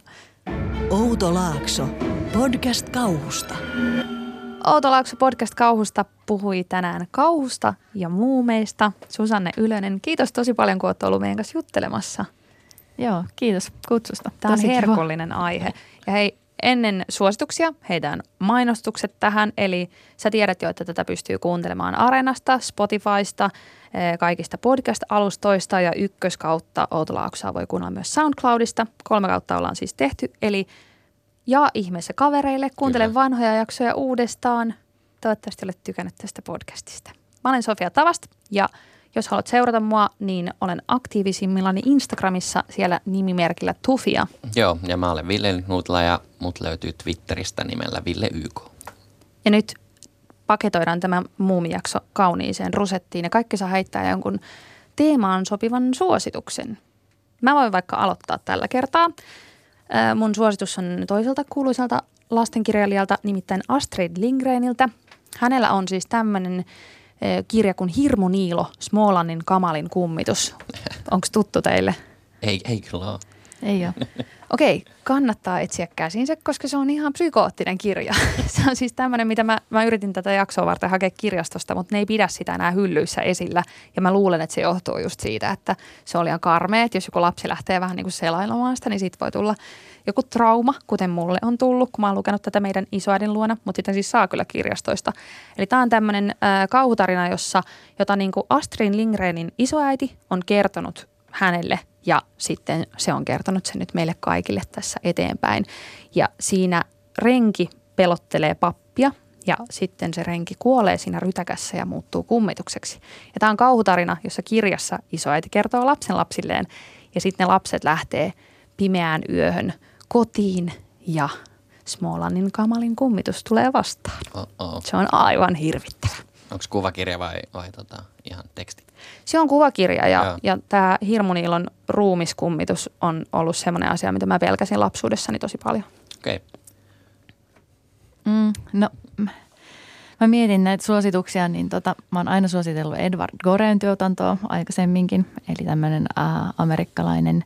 Outo Laakso, podcast kauhusta. Outo Laakso podcast kauhusta puhui tänään kauhusta ja muumeista. Susanne Ylönen, kiitos tosi paljon, kun olet ollut meidän kanssa juttelemassa. Joo, kiitos kutsusta. Tämä on herkullinen aihe. Ja hei, ennen suosituksia heitään mainostukset tähän. Eli sä tiedät jo, että tätä pystyy kuuntelemaan Areenasta, Spotifysta, eh, kaikista podcast-alustoista ja ykköskautta Outolaaksoa voi kuunnella myös SoundCloudista. Kolme kautta ollaan siis tehty, eli ja ihmeessä kavereille. Kuuntele Kyllä. vanhoja jaksoja uudestaan. Toivottavasti olet tykännyt tästä podcastista. Mä olen Sofia Tavast ja jos haluat seurata mua, niin olen aktiivisimmillani Instagramissa siellä nimimerkillä Tufia. Joo, ja mä olen Ville Nutla ja mut löytyy Twitteristä nimellä Ville YK. Ja nyt paketoidaan tämä muumijakso kauniiseen rusettiin ja kaikki saa heittää jonkun teemaan sopivan suosituksen. Mä voin vaikka aloittaa tällä kertaa. Mun suositus on toiselta kuuluisalta lastenkirjailijalta, nimittäin Astrid Lindgreniltä. Hänellä on siis tämmöinen kirja kuin Hirmu Niilo, Smolannin kamalin kummitus. Onko tuttu teille? Ei, ei kyllä ole. Ei ole. Okei, kannattaa etsiä käsinsä, koska se on ihan psykoottinen kirja. Se on siis tämmöinen, mitä mä, mä yritin tätä jaksoa varten hakea kirjastosta, mutta ne ei pidä sitä enää hyllyissä esillä. Ja mä luulen, että se johtuu just siitä, että se oli ihan karmea, että jos joku lapsi lähtee vähän niin kuin selailemaan sitä, niin siitä voi tulla joku trauma, kuten mulle on tullut, kun mä oon lukenut tätä meidän isoäidin luona, mutta sitä siis saa kyllä kirjastoista. Eli tämä on tämmöinen äh, kauhutarina, jossa, jota niin kuin Astrid Lindgrenin isoäiti on kertonut hänelle ja sitten se on kertonut sen nyt meille kaikille tässä eteenpäin. Ja siinä renki pelottelee pappia ja sitten se renki kuolee siinä rytäkässä ja muuttuu kummitukseksi. Ja tämä on kauhutarina, jossa kirjassa isoäiti kertoo lapsen lapsilleen ja sitten ne lapset lähtee pimeään yöhön kotiin ja Smolannin kamalin kummitus tulee vastaan. Oh-oh. Se on aivan hirvittävä. Onko kuvakirja vai, vai tota, ihan teksti? Se on kuvakirja ja, Joo. ja tämä Hirmuniilon ruumiskummitus on ollut semmoinen asia, mitä mä pelkäsin lapsuudessani tosi paljon. Okei. Okay. Mm, no, mä mietin näitä suosituksia, niin tota, mä oon aina suositellut Edward Goren tuotantoa aikaisemminkin. Eli tämmöinen äh, amerikkalainen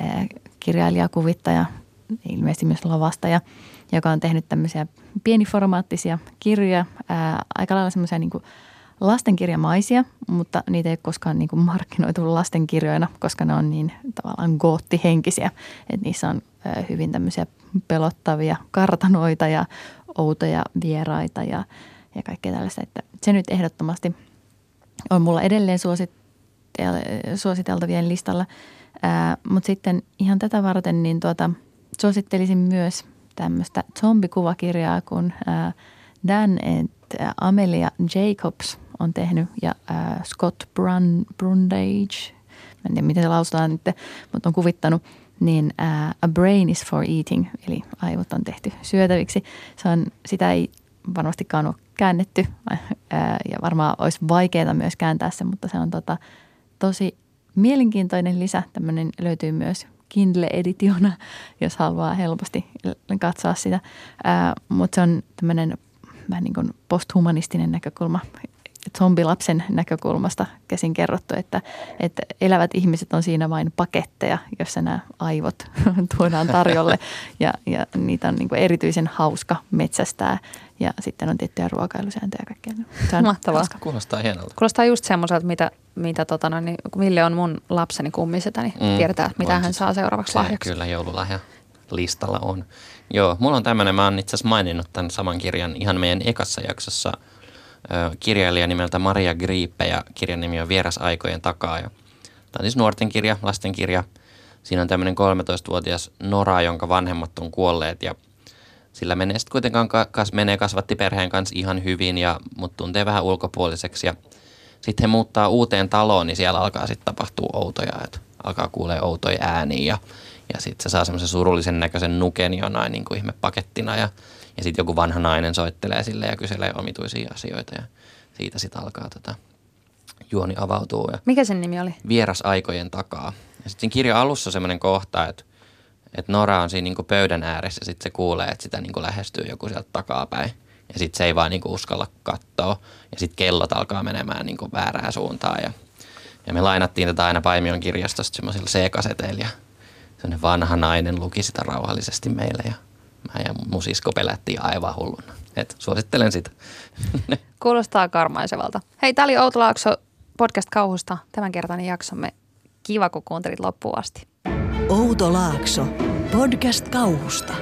äh, kirjailija, kuvittaja, ilmeisesti myös lavastaja, joka on tehnyt tämmöisiä pieniformaattisia kirjoja, äh, aika lailla semmoisia niin lastenkirjamaisia, mutta niitä ei ole koskaan niin kuin markkinoitu lastenkirjoina, koska ne on niin tavallaan goottihenkisiä, että niissä on äh, hyvin tämmöisiä pelottavia kartanoita ja outoja vieraita ja, ja kaikkea tällaista. Että se nyt ehdottomasti on mulla edelleen suositel- suositeltavien listalla. Ää, Mutta sitten ihan tätä varten niin tuota, suosittelisin myös tämmöistä zombikuvakirjaa, ää, Dan et Amelia Jacobs on tehnyt ja Scott Brun, Brundage, en tiedä miten se lausutaan nyt, mutta on kuvittanut, niin A Brain is for Eating, eli aivot on tehty syötäviksi. Se on, sitä ei varmastikaan ole käännetty ää, ja varmaan olisi vaikeaa myös kääntää se, mutta se on tota, tosi mielenkiintoinen lisä. Tämmöinen löytyy myös Kindle-editiona, jos haluaa helposti katsoa sitä. Mutta se on tämmöinen vähän niin kuin posthumanistinen näkökulma zombilapsen näkökulmasta käsin kerrottu, että, että elävät ihmiset on siinä vain paketteja, jossa nämä aivot tuodaan tarjolle ja, ja niitä on niin kuin erityisen hauska metsästää ja sitten on tiettyjä ruokailusääntöjä ja kaikkea. Se on Mahtavaa. hauska. Kuulostaa hienolta. Kuulostaa just semmoiselta, mitä, mitä tota, noin, niin, kun Ville on mun lapseni kummisetä, niin mm, tiedetään, mitä hän se- saa seuraavaksi se lahjaksi. Kyllä joululahja listalla on. Joo, mulla on tämmöinen, mä oon itse asiassa maininnut tämän saman kirjan ihan meidän ekassa jaksossa. Kirjailija nimeltä Maria Gripe ja kirjan nimi on Vieras aikojen takaa. Ja tämä on siis nuorten kirja, lasten kirja. Siinä on tämmöinen 13-vuotias Nora, jonka vanhemmat on kuolleet ja sillä menee sitten kuitenkaan ka- kas, menee kasvatti perheen kanssa ihan hyvin, ja, mutta tuntee vähän ulkopuoliseksi. Sitten he muuttaa uuteen taloon, niin siellä alkaa sitten tapahtua outoja, että alkaa kuulee outoja ääniä ja, ja sitten se saa semmoisen surullisen näköisen nuken jonain niin kuin ihme pakettina ja, ja sitten joku vanha nainen soittelee sille ja kyselee omituisia asioita ja siitä sitten alkaa tota, juoni avautuu ja Mikä sen nimi oli? vieras aikojen takaa. Ja sitten kirjan alussa semmoinen kohta, että, että Nora on siinä niinku pöydän ääressä ja sitten se kuulee, että sitä niinku lähestyy joku sieltä takapäin. Ja sitten se ei vaan niinku uskalla katsoa. Ja sitten kellot alkaa menemään niinku väärään suuntaan. Ja, ja me lainattiin tätä aina Paimion kirjastosta semmoisilla C-kaseteilla. Ja semmoinen vanha nainen luki sitä rauhallisesti meille. Ja mä ja mun sisko pelättiin aivan hulluna. Et suosittelen sitä. Kuulostaa karmaisevalta. Hei, tämä oli Outo Laakso podcast kauhusta. Tämänkertainen jaksomme. Kiva, kun kuuntelit loppuun asti. Outo Laakso. Podcast kauhusta.